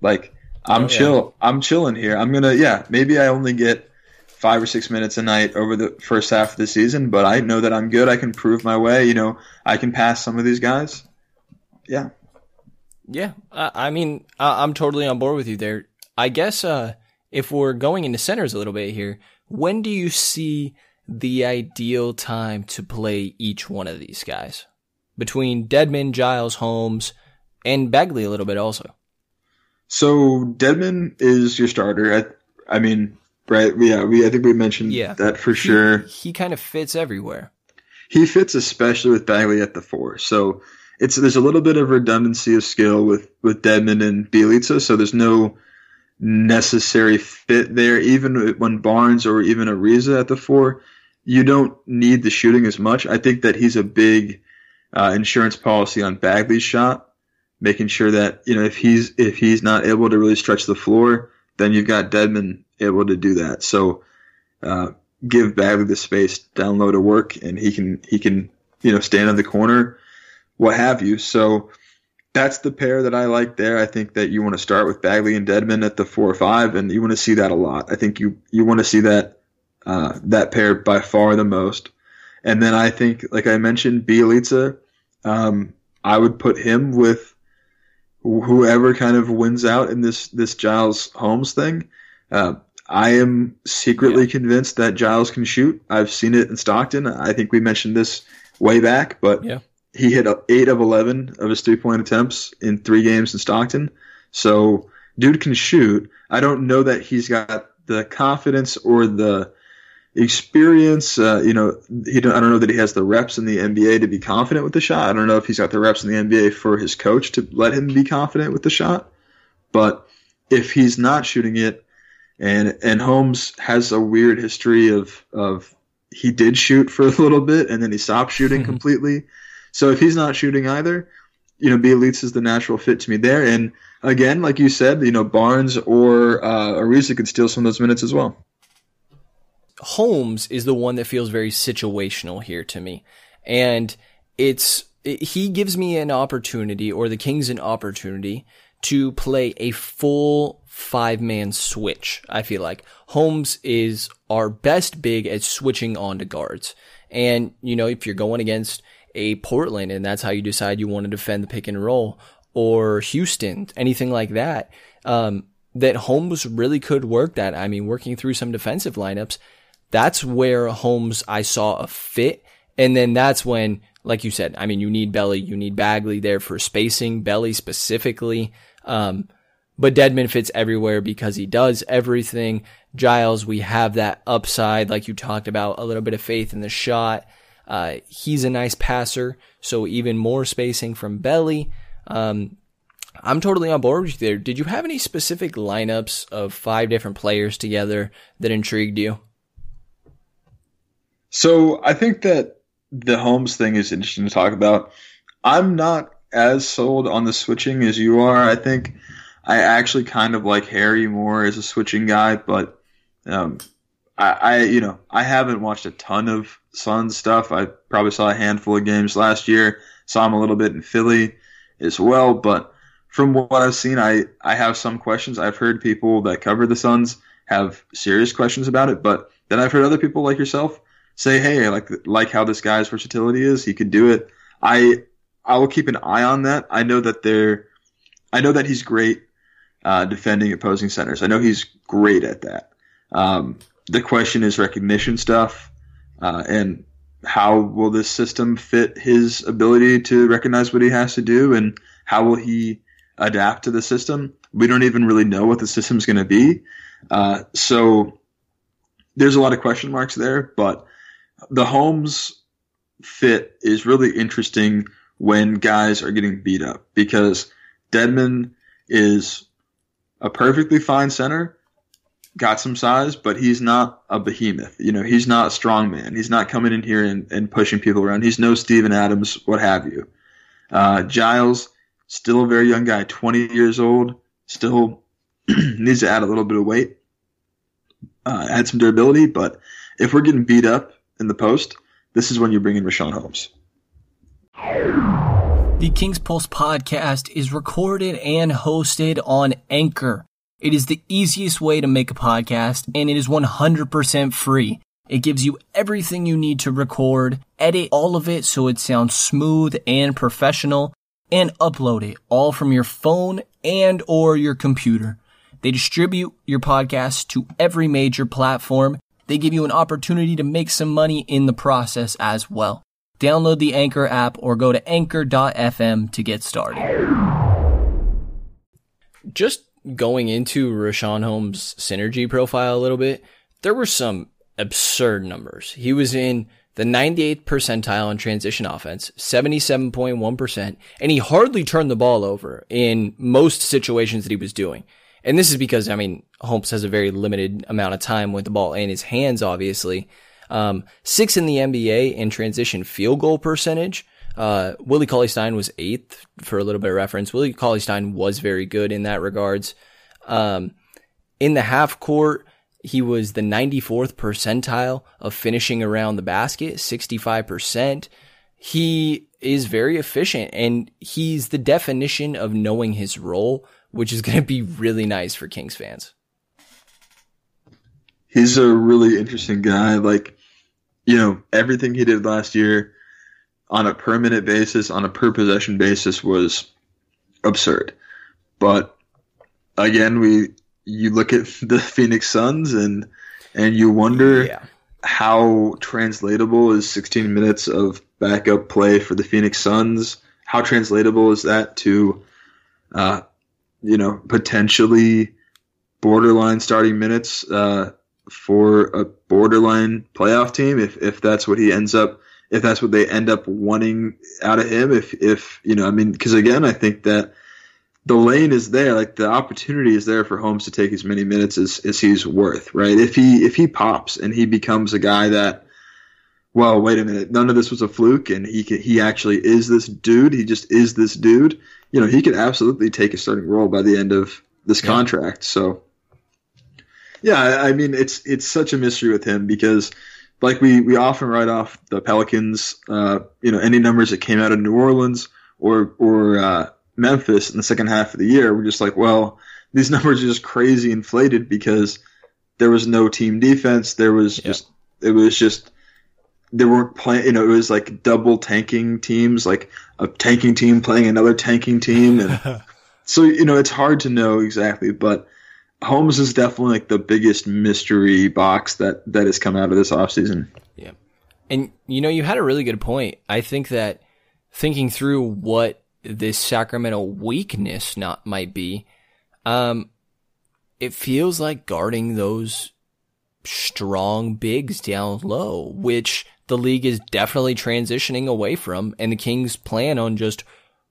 Like, I'm oh, chill. Yeah. I'm chilling here. I'm gonna, yeah, maybe I only get five or six minutes a night over the first half of the season, but I know that I'm good. I can prove my way. You know, I can pass some of these guys. Yeah. Yeah. I mean, I'm totally on board with you there. I guess, uh, if we're going into centers a little bit here, when do you see the ideal time to play each one of these guys? Between Dedmon, Giles, Holmes, and Bagley a little bit also. So Dedmon is your starter. I, I mean, right? Yeah, we I think we mentioned Yeah. that for He- sure. He, kind of fits everywhere. He fits especially with Bagley at the four. So it's there's a little bit of redundancy of skill with with Dedmon and Bjelica. So there's no necessary fit there. Even when Barnes or even Ariza at the four, you don't need the shooting as much. I think that he's a big uh, insurance policy on Bagley's shot, making sure that you know if he's if he's not able to really stretch the floor, then you've got Dedmon able to do that. So uh, give Bagley the space down low to work, and he can he can you know stand in the corner, what have you. So that's the pair that I like there. I think that you want to start with Bagley and Dedmon at the four or five, and you want to see that a lot. I think you you want to see that uh, that pair by far the most. And then I think, like I mentioned, Bjelica, um, I would put him with whoever kind of wins out in this this Giles Holmes thing. Uh, I am secretly convinced that Giles can shoot. I've seen it in Stockton. I think we mentioned this way back, but Yeah. he hit eight of eleven of his three point attempts in three games in Stockton. So dude can shoot. I don't know that he's got the confidence or the experience. Uh, you know, he don't, I don't know that he has the reps in the NBA to be confident with the shot. I don't know if he's got the reps in the NBA for his coach to let him be confident with the shot. But if he's not shooting it, and and Holmes has a weird history of of he did shoot for a little bit and then he stopped shooting completely. So if he's not shooting either, you know, Bjelica is the natural fit to me there. And again, like you said, you know, Barnes or uh, Ariza could steal some of those minutes as well. Holmes is the one that feels very situational here to me. And it's, it, he gives me an opportunity or the Kings an opportunity to play a full five man switch. I feel like Holmes is our best big at switching on onto guards. And, you know, if you're going against a Portland and that's how you decide you want to defend the pick and roll or Houston, anything like that, um, that Holmes really could work that. I mean, working through some defensive lineups, that's where Holmes I saw a fit. And then that's when, like you said, I mean, you need Belly, you need Bagley there for spacing, Belly specifically. Um, but Dedmon fits everywhere because he does everything. Giles, we have that upside, like you talked about, a little bit of faith in the shot. Uh, he's a nice passer, so even more spacing from Belly. Um, I'm totally on board with you there. Did you have any specific lineups of five different players together that intrigued you? So I think that the Holmes thing is interesting to talk about. I'm not as sold on the switching as you are. I think I actually kind of like Harry more as a switching guy, but um, I, I, you know, I haven't watched a ton of Suns stuff. I probably saw a handful of games last year. Saw him a little bit in Philly as well, but from what I've seen, I, I have some questions. I've heard people that cover the Suns have serious questions about it, but then I've heard other people like yourself say, "Hey, I like like how this guy's versatility is. He could do it." I I will keep an eye on that. I know that they're, I know that he's great uh, defending opposing centers. I know he's great at that. Um, the question is recognition stuff, uh, and how will this system fit his ability to recognize what he has to do, and how will he adapt to the system? We don't even really know what the system's going to be. Uh, so there's a lot of question marks there, but the Holmes fit is really interesting when guys are getting beat up because Dedmon is a perfectly fine center, got some size, but he's not a behemoth. You know, he's not a strong man. He's not coming in here and, and pushing people around. He's no Steven Adams, what have you. Uh, Giles, still a very young guy, 20 years old, still needs to add a little bit of weight, uh, add some durability, but if we're getting beat up in the post, this is when you bring in Richaun Holmes. The King's Pulse podcast is recorded and hosted on Anchor. It is the easiest way to make a podcast and it is 100% free. It gives you everything you need to record, edit all of it so it sounds smooth and professional, and upload it all from your phone and or your computer. They distribute your podcast to every major platform. They give you an opportunity to make some money in the process as well. Download the Anchor app or go to anchor.fm to get started. Just going into Richaun Holmes' synergy profile a little bit, there were some absurd numbers. He was in the 98th percentile in transition offense, 77.1%, and he hardly turned the ball over in most situations that he was doing. And this is because, I mean, Holmes has a very limited amount of time with the ball in his hands, obviously. Um, six in the NBA in transition field goal percentage. Uh, Willie Cauley Stein was eighth for a little bit of reference. Willie Cauley Stein was very good in that regards. Um, in the half court, he was the 94th percentile of finishing around the basket, 65%. He is very efficient and he's the definition of knowing his role, which is going to be really nice for Kings fans. He's a really interesting guy. Like, you know, everything he did last year on a permanent basis, on a per possession basis was absurd. But again, we you look at the Phoenix Suns and and you wonder Yeah. how translatable is 16 minutes of backup play for the Phoenix Suns? How translatable is that to, uh, you know, potentially borderline starting minutes uh, for a borderline playoff team? If if that's what he ends up, if that's what they end up wanting out of him, if if you know, I mean, because again, I think that the lane is there, like the opportunity is there for Holmes to take as many minutes as, as he's worth, right? If he if he pops and he becomes a guy that, well, wait a minute, none of this was a fluke, and he can, he actually is this dude. He just is this dude. You know, he could absolutely take a starting role by the end of this contract. So, yeah, I, I mean, it's it's such a mystery with him because, like we we often write off the Pelicans, uh, you know, any numbers that came out of New Orleans or or uh, Memphis in the second half of the year, we're just like, well, these numbers are just crazy inflated because there was no team defense. There was just it was just there weren't playing. You know, it was like double tanking teams, like a tanking team playing another tanking team, and so you know it's hard to know exactly. But Holmes is definitely like the biggest mystery box that that has come out of this offseason. Yeah, and you know, you had a really good point. I think that thinking through what this Sacramento weakness not might be, um, it feels like guarding those strong bigs down low, which the league is definitely transitioning away from, and the Kings plan on just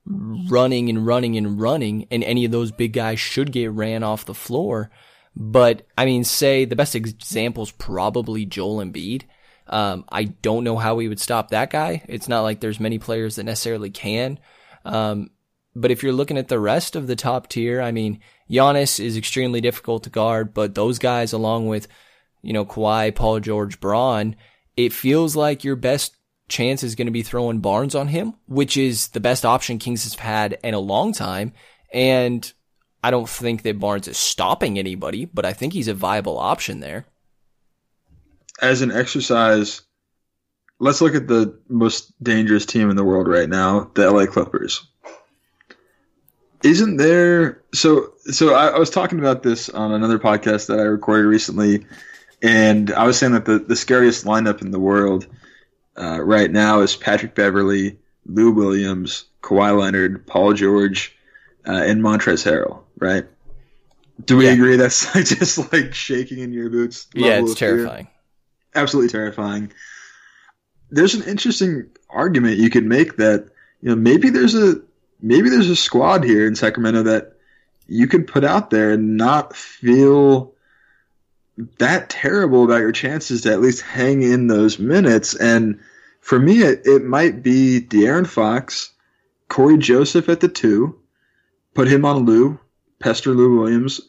running and running and running, and any of those big guys should get ran off the floor. But I mean, say the best example is probably Joel Embiid. Um, I don't know how we would stop that guy. It's not like there's many players that necessarily can. Um, but if you're looking at the rest of the top tier, I mean, Giannis is extremely difficult to guard, but those guys, along with, you know, Kawhi, Paul George, Braun, it feels like your best chance is going to be throwing Barnes on him, which is the best option Kings has had in a long time. And I don't think that Barnes is stopping anybody, but I think he's a viable option there. As an exercise, let's look at the most dangerous team in the world right now, the LA Clippers. Isn't there so so I, I was talking about this on another podcast that I recorded recently, and I was saying that the, the scariest lineup in the world uh, right now is Patrick Beverley, Lou Williams, Kawhi Leonard, Paul George, uh, and Montrezl Harrell, right? Do we Yeah. agree that's like just like shaking in your boots? Yeah, it's of fear? terrifying. absolutely terrifying. There's an interesting argument you could make that you know maybe there's a maybe there's a squad here in Sacramento that you could put out there and not feel that terrible about your chances to at least hang in those minutes. And for me, it, it might be De'Aaron Fox, Cory Joseph at the two, put him on Lou, pester Lou Williams,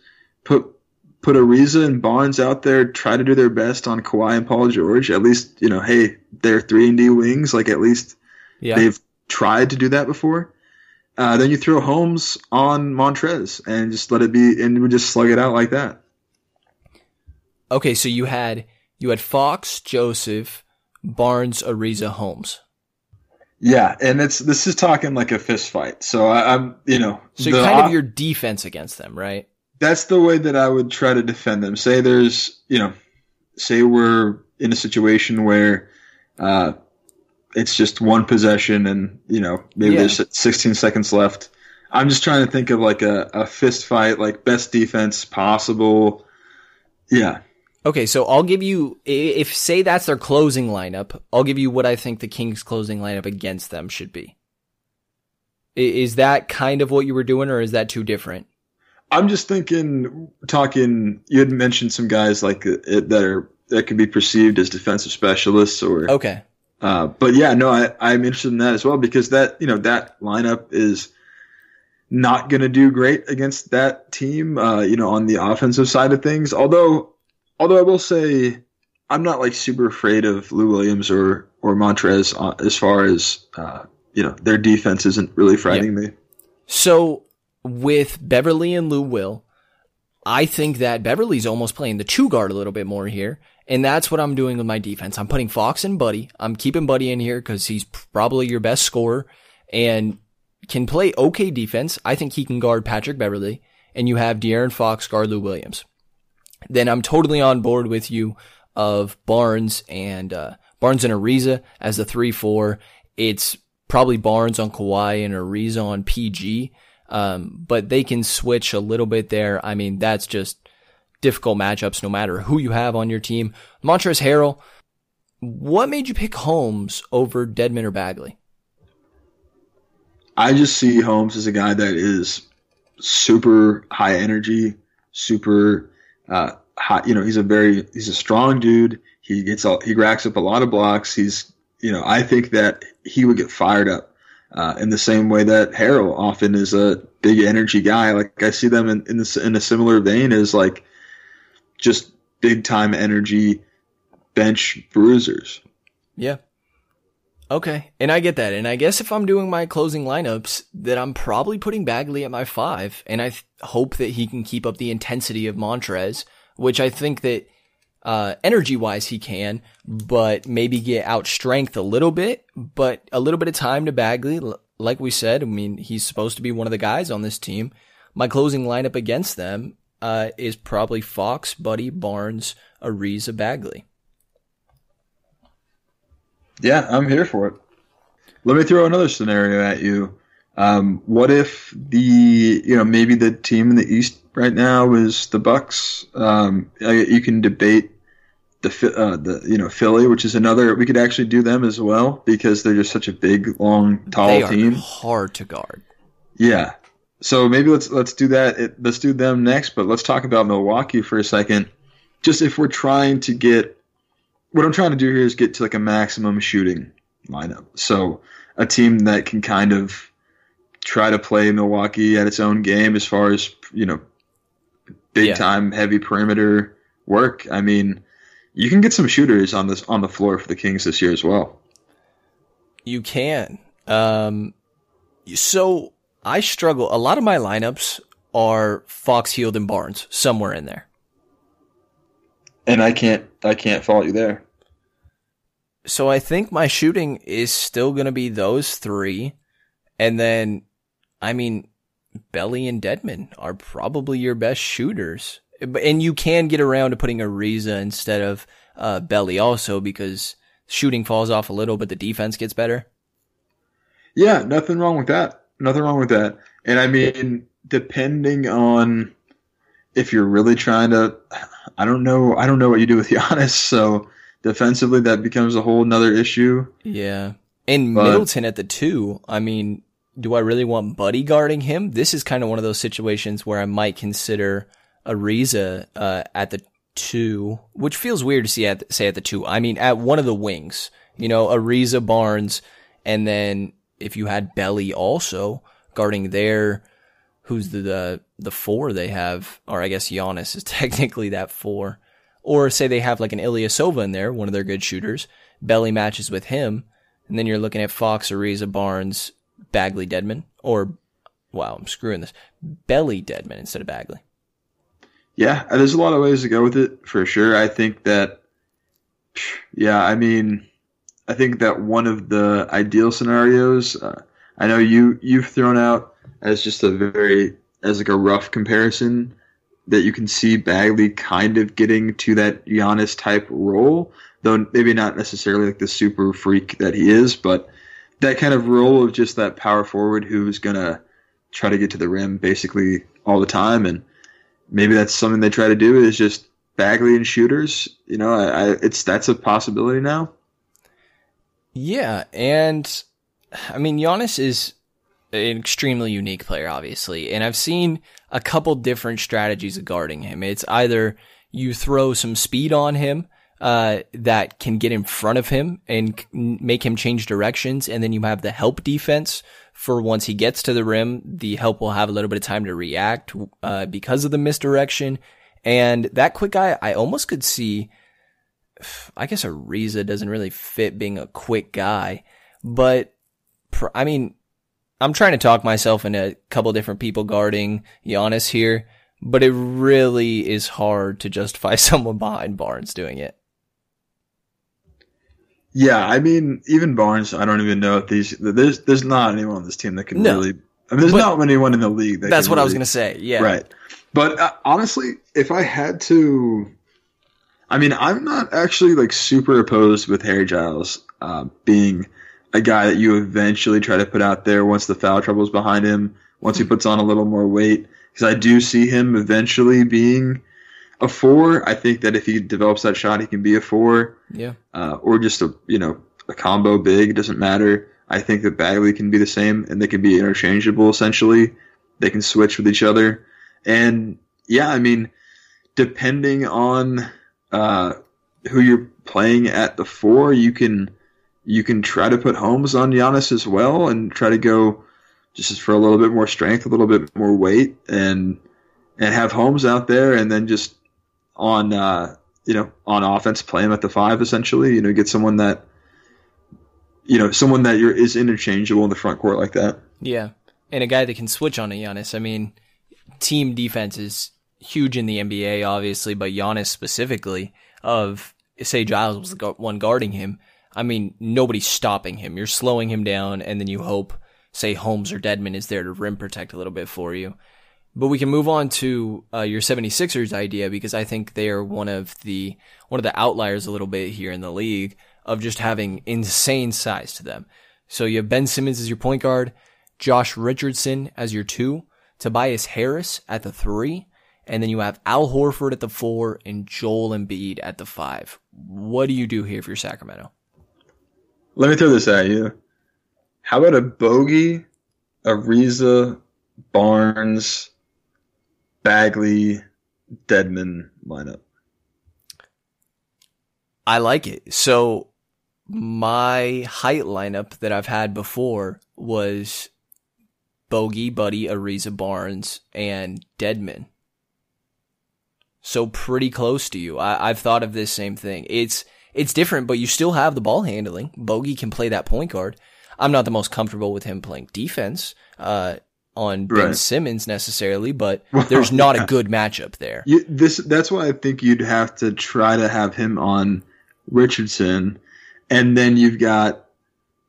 put put Ariza and Barnes out there, try to do their best on Kawhi and Paul George. At least, you know, hey, they're three and D wings. Like at least Yeah. they've tried to do that before. Uh, then you throw Holmes on Montrez and just let it be, and we just slug it out like that. Okay, so you had you had Fox, Joseph, Barnes, Ariza, Holmes. Yeah, and it's this is talking like a fist fight. So I, I'm, you know, So the kind of your defense against them, right? that's the way that I would try to defend them. Say there's, you know, say we're in a situation where uh, it's just one possession and, you know, maybe Yeah. there's 16 seconds left. I'm just trying to think of like a, a fist fight, like best defense possible. Yeah. Okay, so I'll give you if say that's their closing lineup, I'll give you what I think the Kings closing lineup against them should be. Is that kind of what you were doing or is that too different? I'm just thinking, talking. You had mentioned some guys like uh, that are that can be perceived as defensive specialists, or Okay. uh, but yeah, no, I, I'm interested in that as well because that you know that lineup is not going to do great against that team. Uh, you know, on the offensive side of things. Although, although I will say, I'm not like super afraid of Lou Williams or or Montrez uh, as far as uh, you know their defense isn't really frightening me. So with Beverley and Lou Will, I think that Beverley's almost playing the two guard a little bit more here. And that's what I'm doing with my defense. I'm putting Fox and Buddy. I'm keeping Buddy in here because he's probably your best scorer and can play okay defense. I think he can guard Patrick Beverley. And you have De'Aaron Fox guard Lou Williams. Then I'm totally on board with you of Barnes and uh, Barnes and Ariza as the three four. It's probably Barnes on Kawhi and Ariza on PG. Um, but they can switch a little bit there. I mean, that's just difficult matchups no matter who you have on your team. Montrezl Harrell, what made you pick Holmes over Dedmon or Bagley? I just see Holmes as a guy that is super high energy, super uh, high. You know, he's a very he's a strong dude. He gets all, he racks up a lot of blocks. He's you know I think that he would get fired up uh, in the same way that Harrell often is a big energy guy. Like I see them in in, this, in a similar vein as like just big time energy bench bruisers. Yeah. Okay. And I get that. And I guess if I'm doing my closing lineups, that I'm probably putting Bagley at my five. And I hope that he can keep up the intensity of Montrez, which I think that, uh, energy wise he can, but maybe get out strength a little bit, but a little bit of time to Bagley. Like we said, I mean, he's supposed to be one of the guys on this team. My closing lineup against them, uh, is probably Fox, Buddy, Barnes, Ariza, Bagley. Yeah, I'm here for it. Let me throw another scenario at you. Um, what if the you know maybe the team in the East right now is the Bucks? Um, I- you can debate the uh, the you know Philly, which is another. We could actually do them as well because they're just such a big, long, tall They are team. hard to guard. Yeah. So maybe let's let's do that. It, let's do them next, but let's talk about Milwaukee for a second. Just if we're trying to get what I'm trying to do here is get to like a maximum shooting lineup. So a team that can kind of try to play Milwaukee at its own game as far as, you know, big Yeah. time heavy perimeter work. I mean, you can get some shooters on this on the floor for the Kings this year as well. You can. Um, so I struggle. A lot of my lineups are Fox, Hield, and Barnes somewhere in there. And I can't I can't fault you there. So I think my shooting is still going to be those three. And then, I mean, Belly and Dedmon are probably your best shooters. And you can get around to putting Ariza instead of uh, Belly also because shooting falls off a little, but the defense gets better. Yeah, nothing wrong with that. Nothing wrong with that. And I mean, depending on if you're really trying to, I don't know, I don't know what you do with Giannis. So defensively, that becomes a whole nother issue. Yeah. And But- Middleton at the two, I mean, do I really want Buddy guarding him? This is kind of one of those situations where I might consider Ariza uh, at the two, which feels weird to see at say at the two. I mean, at one of the wings, you know, Ariza Barnes, and then if you had Belly also guarding there, who's the the, the four they have, or I guess Giannis is technically that four. Or say they have like an Ilyasova in there, one of their good shooters. Belly matches with him, and then you're looking at Fox, Ariza, Barnes, Bagley, Dedmon, or wow, I'm screwing this. Belly Dedmon instead of Bagley. Yeah, there's a lot of ways to go with it for sure. I think that, yeah, I mean, I think that one of the ideal scenarios, uh, I know you you've thrown out as just a very as like a rough comparison that you can see Bagley kind of getting to that Giannis type role, though maybe not necessarily like the super freak that he is, but that kind of role of just that power forward who's gonna try to get to the rim basically all the time, and maybe that's something they try to do is just Bagley and shooters. You know, I, I, it's that's a possibility now. Yeah, and I mean Giannis is an extremely unique player, obviously, and I've seen a couple different strategies of guarding him. It's either you throw some speed on him uh, that can get in front of him and make him change directions, and then you have the help defense for once he gets to the rim, the help will have a little bit of time to react uh, because of the misdirection. And that quick guy, I almost could see. I guess Ariza doesn't really fit being a quick guy, but I mean, I'm trying to talk myself into a couple different people guarding Giannis here, but it really is hard to justify someone behind Barnes doing it. Yeah, I mean, even Barnes, I don't even know if these there's there's not anyone on this team that can No. really. I mean, there's But not anyone in the league. That That's what I was gonna say. Yeah, Right. But uh, honestly, if I had to, I mean, I'm not actually like super opposed with Harry Giles uh, being a guy that you eventually try to put out there once the foul trouble is behind him, once he puts on a little more weight. Because I do see him eventually being a four. I think that if he develops that shot, he can be a four Yeah. uh, or just a you know a combo big doesn't matter. I think that Bagley can be the same, and they can be interchangeable essentially. They can switch with each other, and yeah, I mean, depending on uh, who you're playing at the four, you can you can try to put Holmes on Giannis as well, and try to go just for a little bit more strength, a little bit more weight, and and have Holmes out there, and then just on uh, you know on offense play him at the five essentially. You know, get someone that you know someone that you're is interchangeable in the front court like that. Yeah. And a guy that can switch on a Giannis. I mean, team defense is huge in the NBA, obviously, but Giannis specifically, of say Giles was the one guarding him. I mean, nobody's stopping him. You're slowing him down, and then you hope, say, Holmes or Dedmon is there to rim protect a little bit for you. But we can move on to uh, your 76ers idea because I think they are one of the one of the outliers a little bit here in the league of just having insane size to them. So you have Ben Simmons as your point guard, Josh Richardson as your two, Tobias Harris at the three, and then you have Al Horford at the four and Joel Embiid at the five. What do you do here for Sacramento? Let me throw this at you. How about a Bogey, Ariza, Barnes, Bagley, Dedmon lineup? I like it. So my height lineup that I've had before was Bogey, Buddy, Ariza Barnes, and Dedmon. So pretty close to you. I, I've thought of this same thing. It's it's different, but you still have the ball handling. Bogey can play that point guard. I'm not the most comfortable with him playing defense uh, on Ben Right. Simmons necessarily, but there's not a good matchup there. You, this that's why I think you'd have to try to have him on Richardson, and then you've got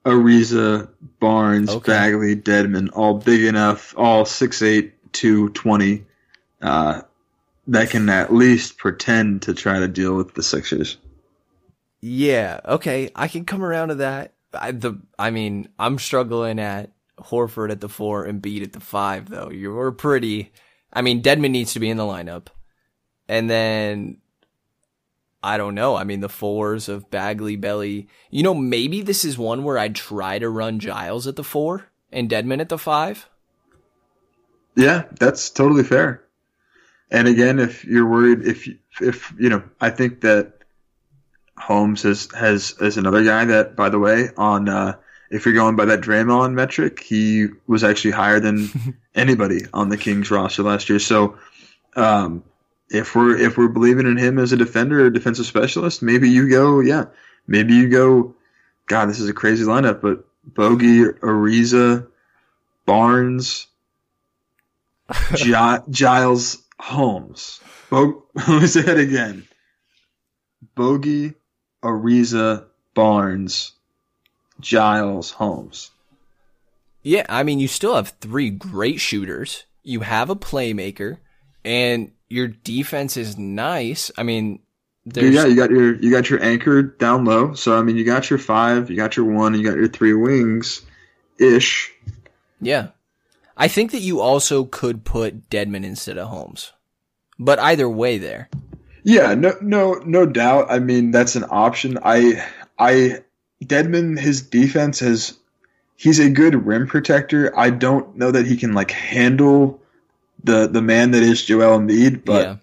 Ariza, Barnes, Okay. Bagley, Dedmon, all big enough, all 6'8", 220, uh, that can at least pretend to try to deal with the Sixers. Yeah, okay, I can come around to that. I, the, I mean, I'm struggling at Horford at the four and Beat at the five, though. You're pretty. I mean, Dedmon needs to be in the lineup, and then I don't know. I mean, the fours of Bagley, Belly. You know, maybe this is one where I'd try to run Giles at the four and Dedmon at the five. Yeah, that's totally fair. And again, if you're worried, if if you know, I think that Holmes has has is another guy that, by the way, on uh, if you're going by that Draymond metric, he was actually higher than anybody on the Kings roster last year. So, um, if we're if we're believing in him as a defender or defensive specialist, maybe you go, yeah, maybe you go. God, this is a crazy lineup, but Bogey, Ariza, Barnes. Gi- Giles Holmes. Bo- Let me say that again. Bogey, Ariza, Barnes, Giles Holmes. Yeah, I mean, you still have three great shooters. You have a playmaker, and your defense is nice. I mean, there's yeah, you got your you got your anchor down low. So I mean, you got your five, you got your one, you got your three wings, ish. Yeah. I think that you also could put Dedmon instead of Holmes, but either way, there. Yeah, no, no, no doubt. I mean, that's an option. I, I, Dedmon, his defense has, he's a good rim protector. I don't know that he can like handle the the man that is Joel Embiid, but yeah.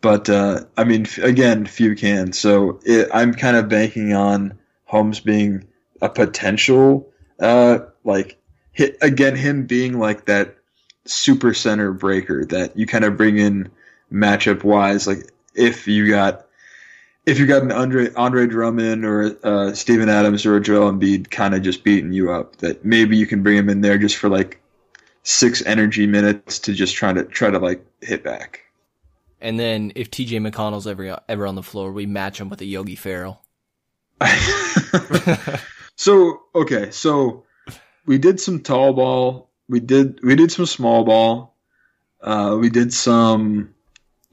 but uh, I mean, f- again, few can. So it, I'm kind of banking on Holmes being a potential, uh, like hit again, him being like that super center breaker that you kind of bring in matchup wise. Like if you got if you got an Andre Andre Drummond or uh, Steven Adams or a Joel Embiid kind of just beating you up, that maybe you can bring him in there just for like six energy minutes to just try to try to like hit back. And then if TJ McConnell's ever ever on the floor, we match him with a Yogi Ferrell. so okay, so we did some tall ball. We did we did some small ball. Uh, we did some,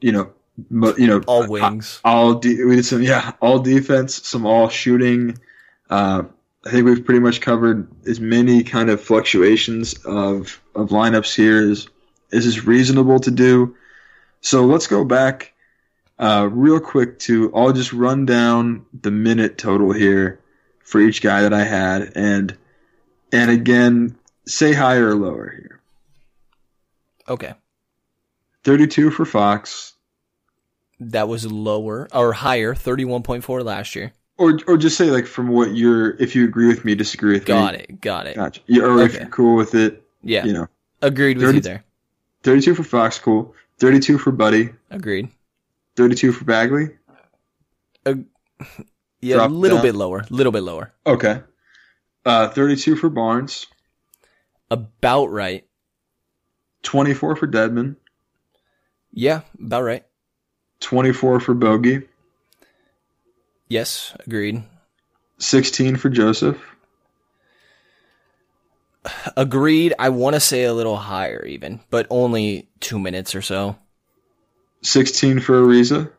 you know, you know, All wings. all de- we did some yeah, all defense, some all shooting. Uh, I think we've pretty much covered as many kind of fluctuations of of lineups here as as is reasonable to do. So let's go back uh, real quick to I'll just run down the minute total here for each guy that I had and and again say higher or lower here. Okay. 32 for Fox That was lower or higher, 31.4 last year. or or just say like from what you're if you agree with me disagree with me. Got it. Got it. Gotcha. Yeah, or if Okay. you're cool with it, Yeah. you know. Agreed with 30 you there. 32 for Fox, cool. 32 for Buddy. Agreed. 32 for Bagley. Yeah, a little down. bit lower. little bit lower. Okay. Uh, 32 for Barnes. About right. 24 for Dedmon. Yeah, about right. 24 for Bogey. Yes, agreed. 16 for Joseph. Agreed. I want to say a little higher even, but only two minutes or so. 16 for Ariza.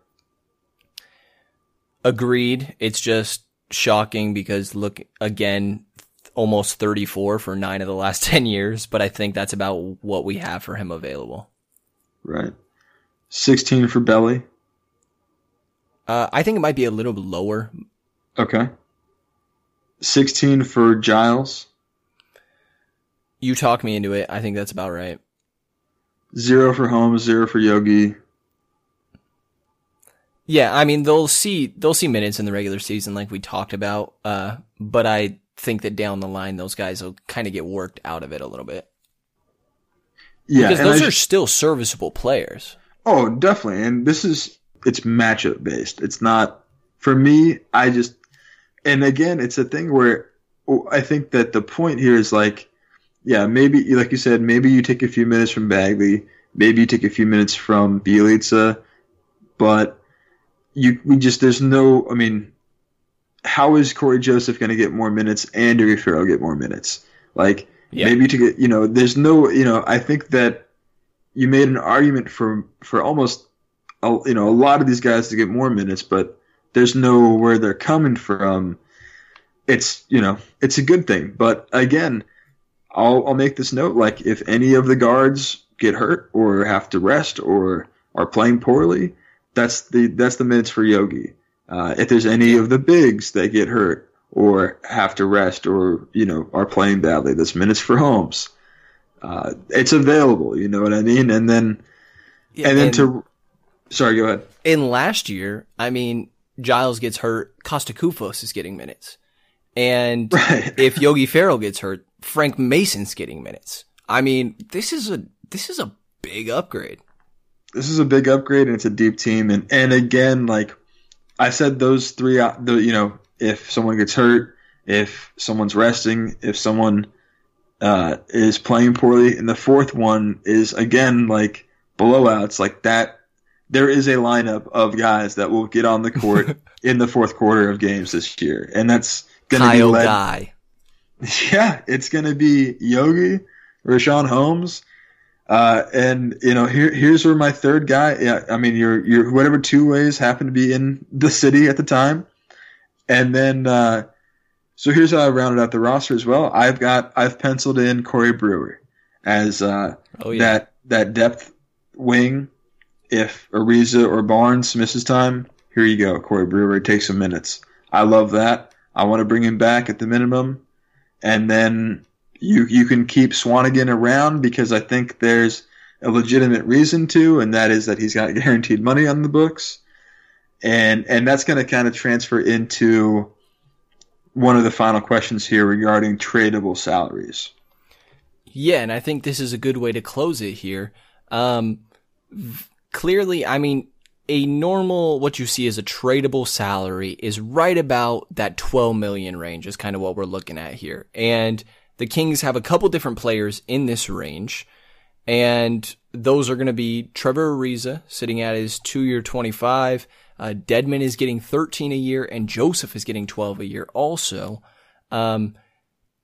Agreed. It's just shocking because look again, almost 34 for nine of the last 10 years, but I think that's about what we have for him available. Right. 16 for Belly. Uh, I think it might be a little bit lower. Okay. 16 for Giles. You talk me into it. I think that's about right. Zero for Holmes. Zero for Yogi. Yeah, I mean they'll see they'll see minutes in the regular season like we talked about. Uh, but I think that down the line those guys will kind of get worked out of it a little bit Yeah. because those I are still serviceable players. Oh, definitely. And this is it's matchup based. It's not for me. I just and again, it's a thing where oh, I think that the point here is like, yeah, maybe like you said, maybe you take a few minutes from Bagley, maybe you take a few minutes from Bjelica, but you we just there's no. I mean, how is Cory Joseph going to get more minutes and Yogi Ferrell get more minutes? Like Yeah. maybe to get you know, there's no you know. I think that you made an argument for for almost a, you know a lot of these guys to get more minutes, but there's no where they're coming from. It's you know it's a good thing, but again, I'll I'll make this note like if any of the guards get hurt or have to rest or are playing poorly, that's the that's the minutes for Yogi. Uh, if there's any of the bigs that get hurt or have to rest or you know are playing badly, that's minutes for Holmes. Uh, it's available, you know what I mean? And then and then to sorry, go ahead. in last year, I mean, Giles gets hurt, Kosta Koufos is getting minutes. And Right. if Yogi Ferrell gets hurt, Frank Mason's getting minutes. I mean, this is a this is a big upgrade. this is a big upgrade and it's a deep team and and again like I said those three uh, the you know if someone gets hurt if someone's resting if someone uh, is playing poorly and the fourth one is again like blowouts like that there is a lineup of guys that will get on the court in the fourth quarter of games this year and that's going to be led Guy. yeah, it's going to be Yogi, Richaun Holmes, uh, and you know here here's where my third guy. Yeah, I mean your your whatever two ways happen to be in the city at the time, and then uh, so here's how I rounded out the roster as well. I've got I've penciled in Corey Brewer as uh, Oh, yeah. that that depth wing. If Ariza or Barnes misses time, here you go. Corey Brewer takes some minutes. I love that. I want to bring him back at the minimum, and then you you can keep Swanigan around because I think there's a legitimate reason to, and that is that he's got guaranteed money on the books, and and that's going to kind of transfer into one of the final questions here regarding tradable salaries. Yeah, and I think this is a good way to close it here. Um, clearly, I mean, a normal, what you see as a tradable salary is right about that 12 million range is kind of what we're looking at here. And the Kings have a couple different players in this range. And those are going to be Trevor Ariza sitting at his two year 25. Uh, Dedmon is getting 13 a year and Joseph is getting 12 a year also. Um,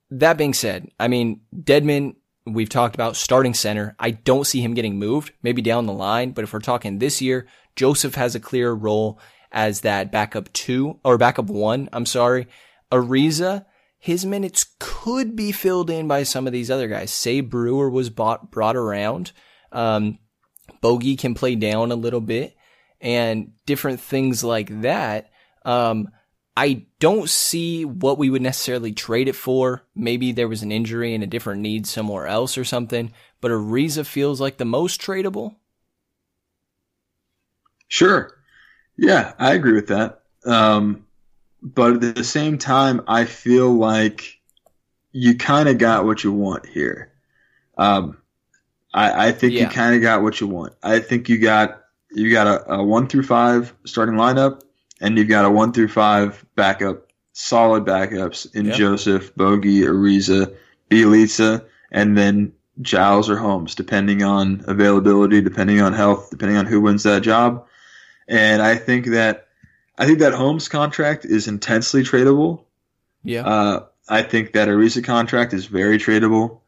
that being said, I mean, Dedmon, we've talked about starting center. I don't see him getting moved, maybe down the line, but if we're talking this year, Joseph has a clear role as that backup two or backup one. I'm sorry. Ariza, his minutes could be filled in by some of these other guys. Say Brewer was bought, brought around. Um, Bogey can play down a little bit and different things like that. Um, I don't see what we would necessarily trade it for. Maybe there was an injury and a different need somewhere else or something, but Ariza feels like the most tradable. Sure. Yeah, I agree with that. Um, but at the same time, I feel like you kind of got what you want here. Um, I, I think you kind of got what you want. I think you got you got a, a one through five starting lineup, and you've got a one through five backup, solid backups in Yeah. Joseph, Bogey, Ariza, Bjelica, and then Giles or Holmes, depending on availability, depending on health, depending on who wins that job. And I think that I think that Holmes contract is intensely tradable. Yeah. Uh, I think that Ariza contract is very tradable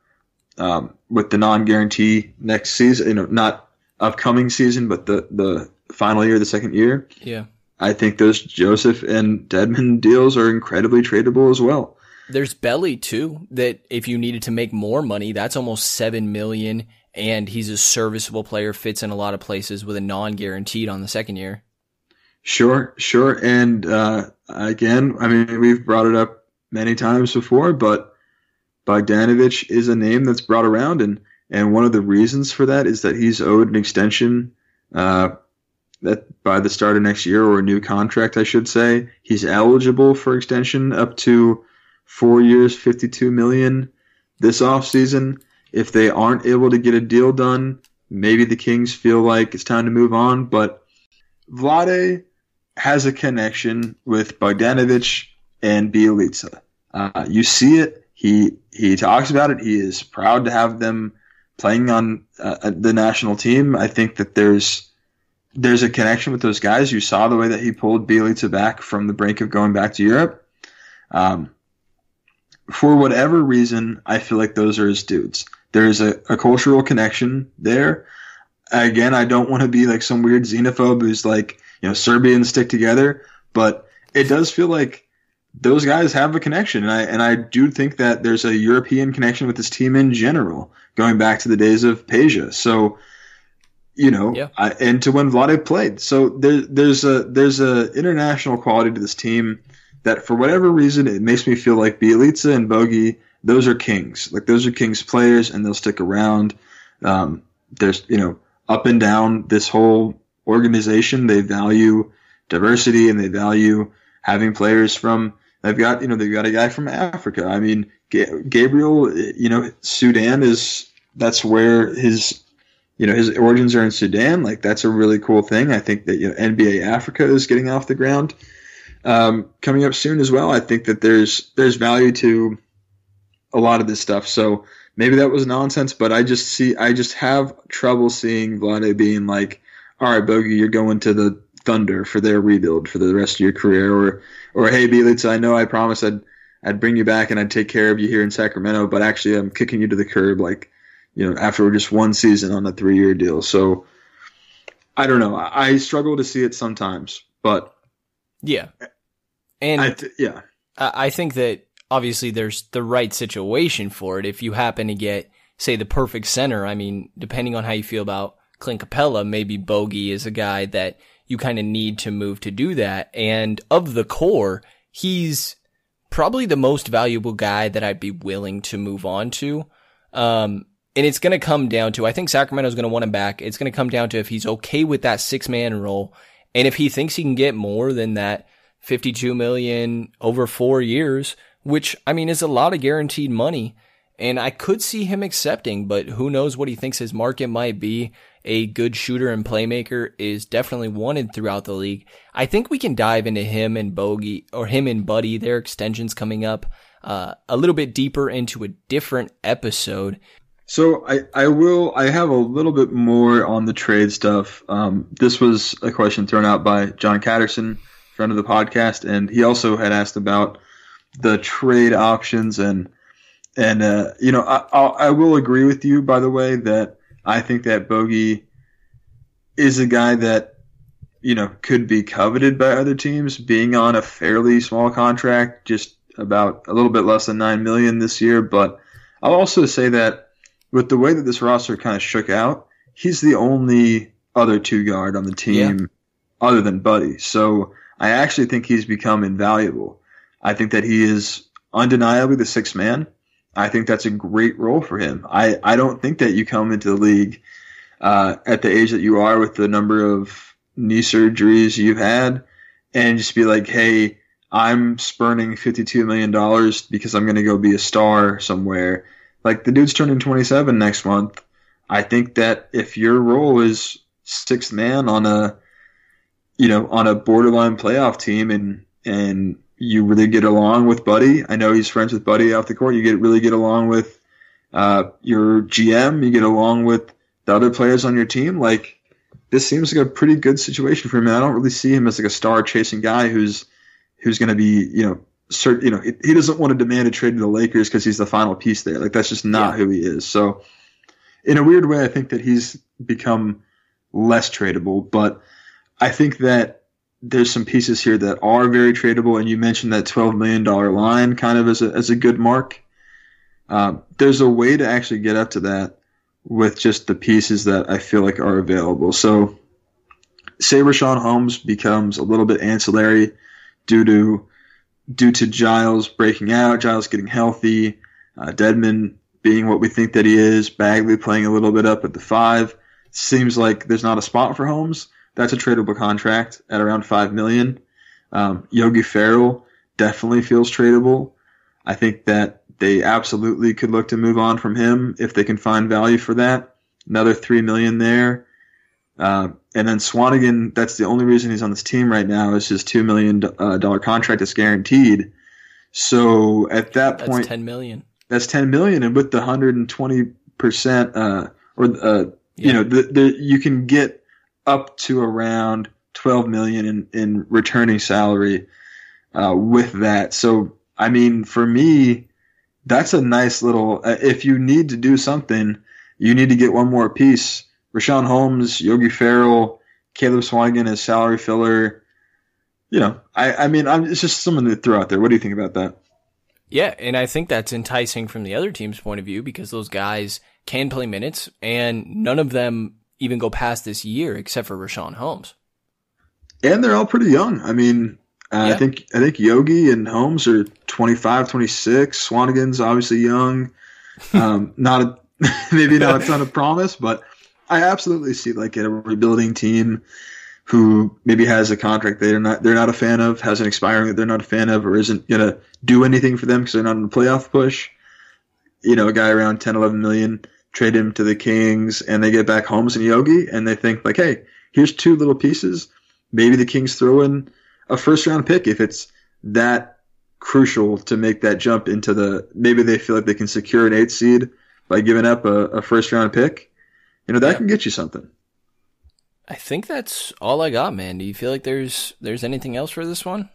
um, with the non-guarantee next season. You know, not upcoming season, but the the final year, the second year. yeah. I think those Joseph and Dedmon deals are incredibly tradable as well. There's Belly too, that if you needed to make more money, that's almost seven million and he's a serviceable player, fits in a lot of places with a non guaranteed on the second year. Sure, sure. And uh, again, I mean, we've brought it up many times before, but Bogdanovich is a name that's brought around, and and one of the reasons for that is that he's owed an extension uh, that by the start of next year or a new contract, I should say. He's eligible for extension up to four years, fifty-two million this offseason. If they aren't able to get a deal done, maybe the Kings feel like it's time to move on, but. Vlade has a connection with Bogdanovich and Bjelica. Uh, you see it. He he talks about it. He is proud to have them playing on uh, the national team. I think that there's there's a connection with those guys. You saw the way that he pulled Bjelica back from the brink of going back to Europe. Um, for whatever reason, I feel like those are his dudes. There's a, a cultural connection there again, I don't want to be like some weird xenophobe who's like, you know, Serbians stick together, but it does feel like those guys have a connection, and I and I do think that there's a European connection with this team in general, going back to the days of Peja. So, you know, Yeah. I, and to when Vlade played. So there, there's a there's a international quality to this team that for whatever reason it makes me feel like Bjelica and Bogey, those are kings. Like those are kings players, and they'll stick around. Um, there's you know up and down this whole organization. They value diversity and they value having players from. They've got you know they've got a guy from Africa. I mean Gabriel, you know Sudan is that's where his you know his origins are in Sudan. Like that's a really cool thing. I think that you know NBA Africa is getting off the ground um, coming up soon as well. I think that there's there's value to a lot of this stuff. So maybe that was nonsense, but I just see I just have trouble seeing Vlade being like, all right, Bogey, you're going to the Thunder for their rebuild for the rest of your career, or or hey, Bjelica, I know I promised I'd I'd bring you back and I'd take care of you here in Sacramento, but actually I'm kicking you to the curb, like you know, after just one season on a three year deal. So I don't know. I, I struggle to see it sometimes, but Yeah. And I th- yeah. I I think that obviously there's the right situation for it. If you happen to get say the perfect center. I mean, depending on how you feel about Clint Capela, maybe Bogey is a guy that you kind of need to move to do that. And of the core, he's probably the most valuable guy that I'd be willing to move on to. Um, and it's going to come down to, I think Sacramento's going to want him back. It's going to come down to if he's okay with that six man role. And if he thinks he can get more than that 52 million over four years, which I mean is a lot of guaranteed money. And I could see him accepting, but who knows what he thinks his market might be. A good shooter and playmaker is definitely wanted throughout the league. I think we can dive into him and Bogey or him and Buddy, their extensions coming up, uh, a little bit deeper into a different episode. So I, I will I have a little bit more on the trade stuff. Um, this was a question thrown out by John Catterson, friend of the podcast, and he also had asked about the trade options and and uh, you know I, I'll, I will agree with you by the way that I think that Bogey is a guy that you know could be coveted by other teams, being on a fairly small contract, just about a little bit less than nine million this year. But I'll also say that with the way that this roster kind of shook out, he's the only other two guard on the team yeah. other than Buddy. So I actually think he's become invaluable. I think that he is undeniably the sixth man. I think that's a great role for him. I, I don't think that you come into the league uh, at the age that you are with the number of knee surgeries you've had and just be like, hey, I'm spurning $52 million because I'm going to go be a star somewhere. Like the dude's turning 27 next month. I think that if your role is sixth man on a, you know, on a borderline playoff team and, and you really get along with Buddy. I know he's friends with Buddy off the court. You get really get along with uh, your GM. You get along with the other players on your team. Like this seems like a pretty good situation for him. And I don't really see him as like a star chasing guy who's who's going to be you know cert, you know he doesn't want to demand a trade to the Lakers because he's the final piece there. Like that's just not yeah. who he is. So in a weird way, I think that he's become less tradable. But I think that there's some pieces here that are very tradable, and you mentioned that twelve million dollar line kind of as a as a good mark. Uh, there's a way to actually get up to that with just the pieces that I feel like are available. So, say Richaun Holmes becomes a little bit ancillary due to due to Giles breaking out, Giles getting healthy, uh, Dedmon being what we think that he is, Bagley playing a little bit up at the five. Seems like there's not a spot for Holmes that's a tradable contract at around five million. Um, Yogi Ferrell definitely feels tradable. I think that they absolutely could look to move on from him if they can find value for that. Another three million there. Uh, and then Swanigan, that's the only reason he's on this team right now is his two million dollar contract is guaranteed. So at that point, that's point, ten million. That's ten million, and with the hundred and twenty percent, uh, or uh, yeah. you know, the, the you can get up to around 12 million in, in returning salary uh, with that. So, I mean, for me, that's a nice little. Uh, if you need to do something, you need to get one more piece. Richaun Holmes, Yogi Ferrell, Caleb Swanigan as salary filler. You know, I, I mean, I'm, it's just something to throw out there. What do you think about that? Yeah, and I think that's enticing from the other team's point of view because those guys can play minutes, and none of them even go past this year, except for Richaun Holmes. And they're all pretty young. I mean, uh, yeah. I think I think Yogi and Holmes are 25, 26. Swanigan's obviously young. Um, not a, maybe not a ton of promise, but I absolutely see like a rebuilding team who maybe has a contract they're not they're not a fan of, has an expiring that they're not a fan of, or isn't gonna do anything for them because they're not in the playoff push. You know, a guy around 10, 11 million trade him to the Kings, and they get back Holmes and Yogi, and they think like, hey, here's two little pieces. Maybe the Kings throw in a first round pick if it's that crucial to make that jump into the. Maybe they feel like they can secure an eight seed by giving up a, a first round pick. You know that yeah. can get you something. I think that's all I got, man. Do you feel like there's there's anything else for this one?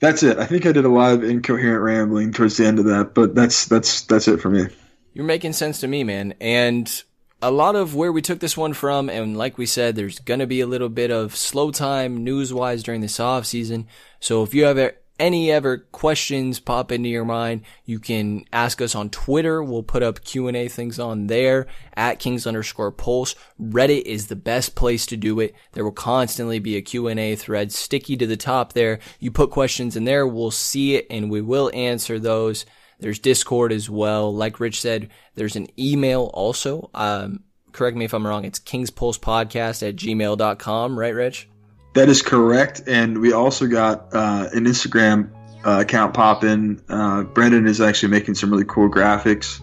That's it. I think I did a lot of incoherent rambling towards the end of that, but that's that's that's it for me. You're making sense to me, man. And a lot of where we took this one from, and like we said, there's going to be a little bit of slow time news wise during this off season. So if you have any ever questions pop into your mind, you can ask us on Twitter. We'll put up Q&A things on there at Kings underscore Pulse. Reddit is the best place to do it. There will constantly be a Q&A thread sticky to the top there. You put questions in there, we'll see it and we will answer those. There's Discord as well. Like Rich said, there's an email also. Um, correct me if I'm wrong. It's kingspulsepodcast at gmail.com, right, Rich? That is correct. And we also got uh, an Instagram uh, account popping. Uh, Brendan is actually making some really cool graphics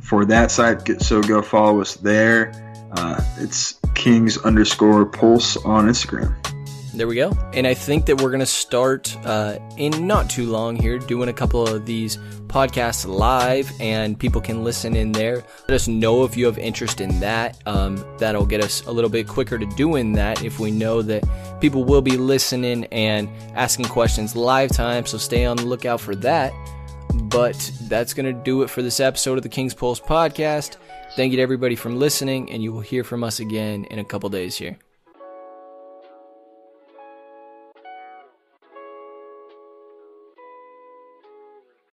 for that site. So go follow us there. Uh, it's kings underscore pulse on Instagram. There we go. And I think that we're going to start uh, in not too long here doing a couple of these podcasts live and people can listen in there. Let us know if you have interest in that. Um, that'll get us a little bit quicker to doing that if we know that people will be listening and asking questions live time. So stay on the lookout for that. But that's going to do it for this episode of the King's Pulse podcast. Thank you to everybody from listening, and you will hear from us again in a couple days here.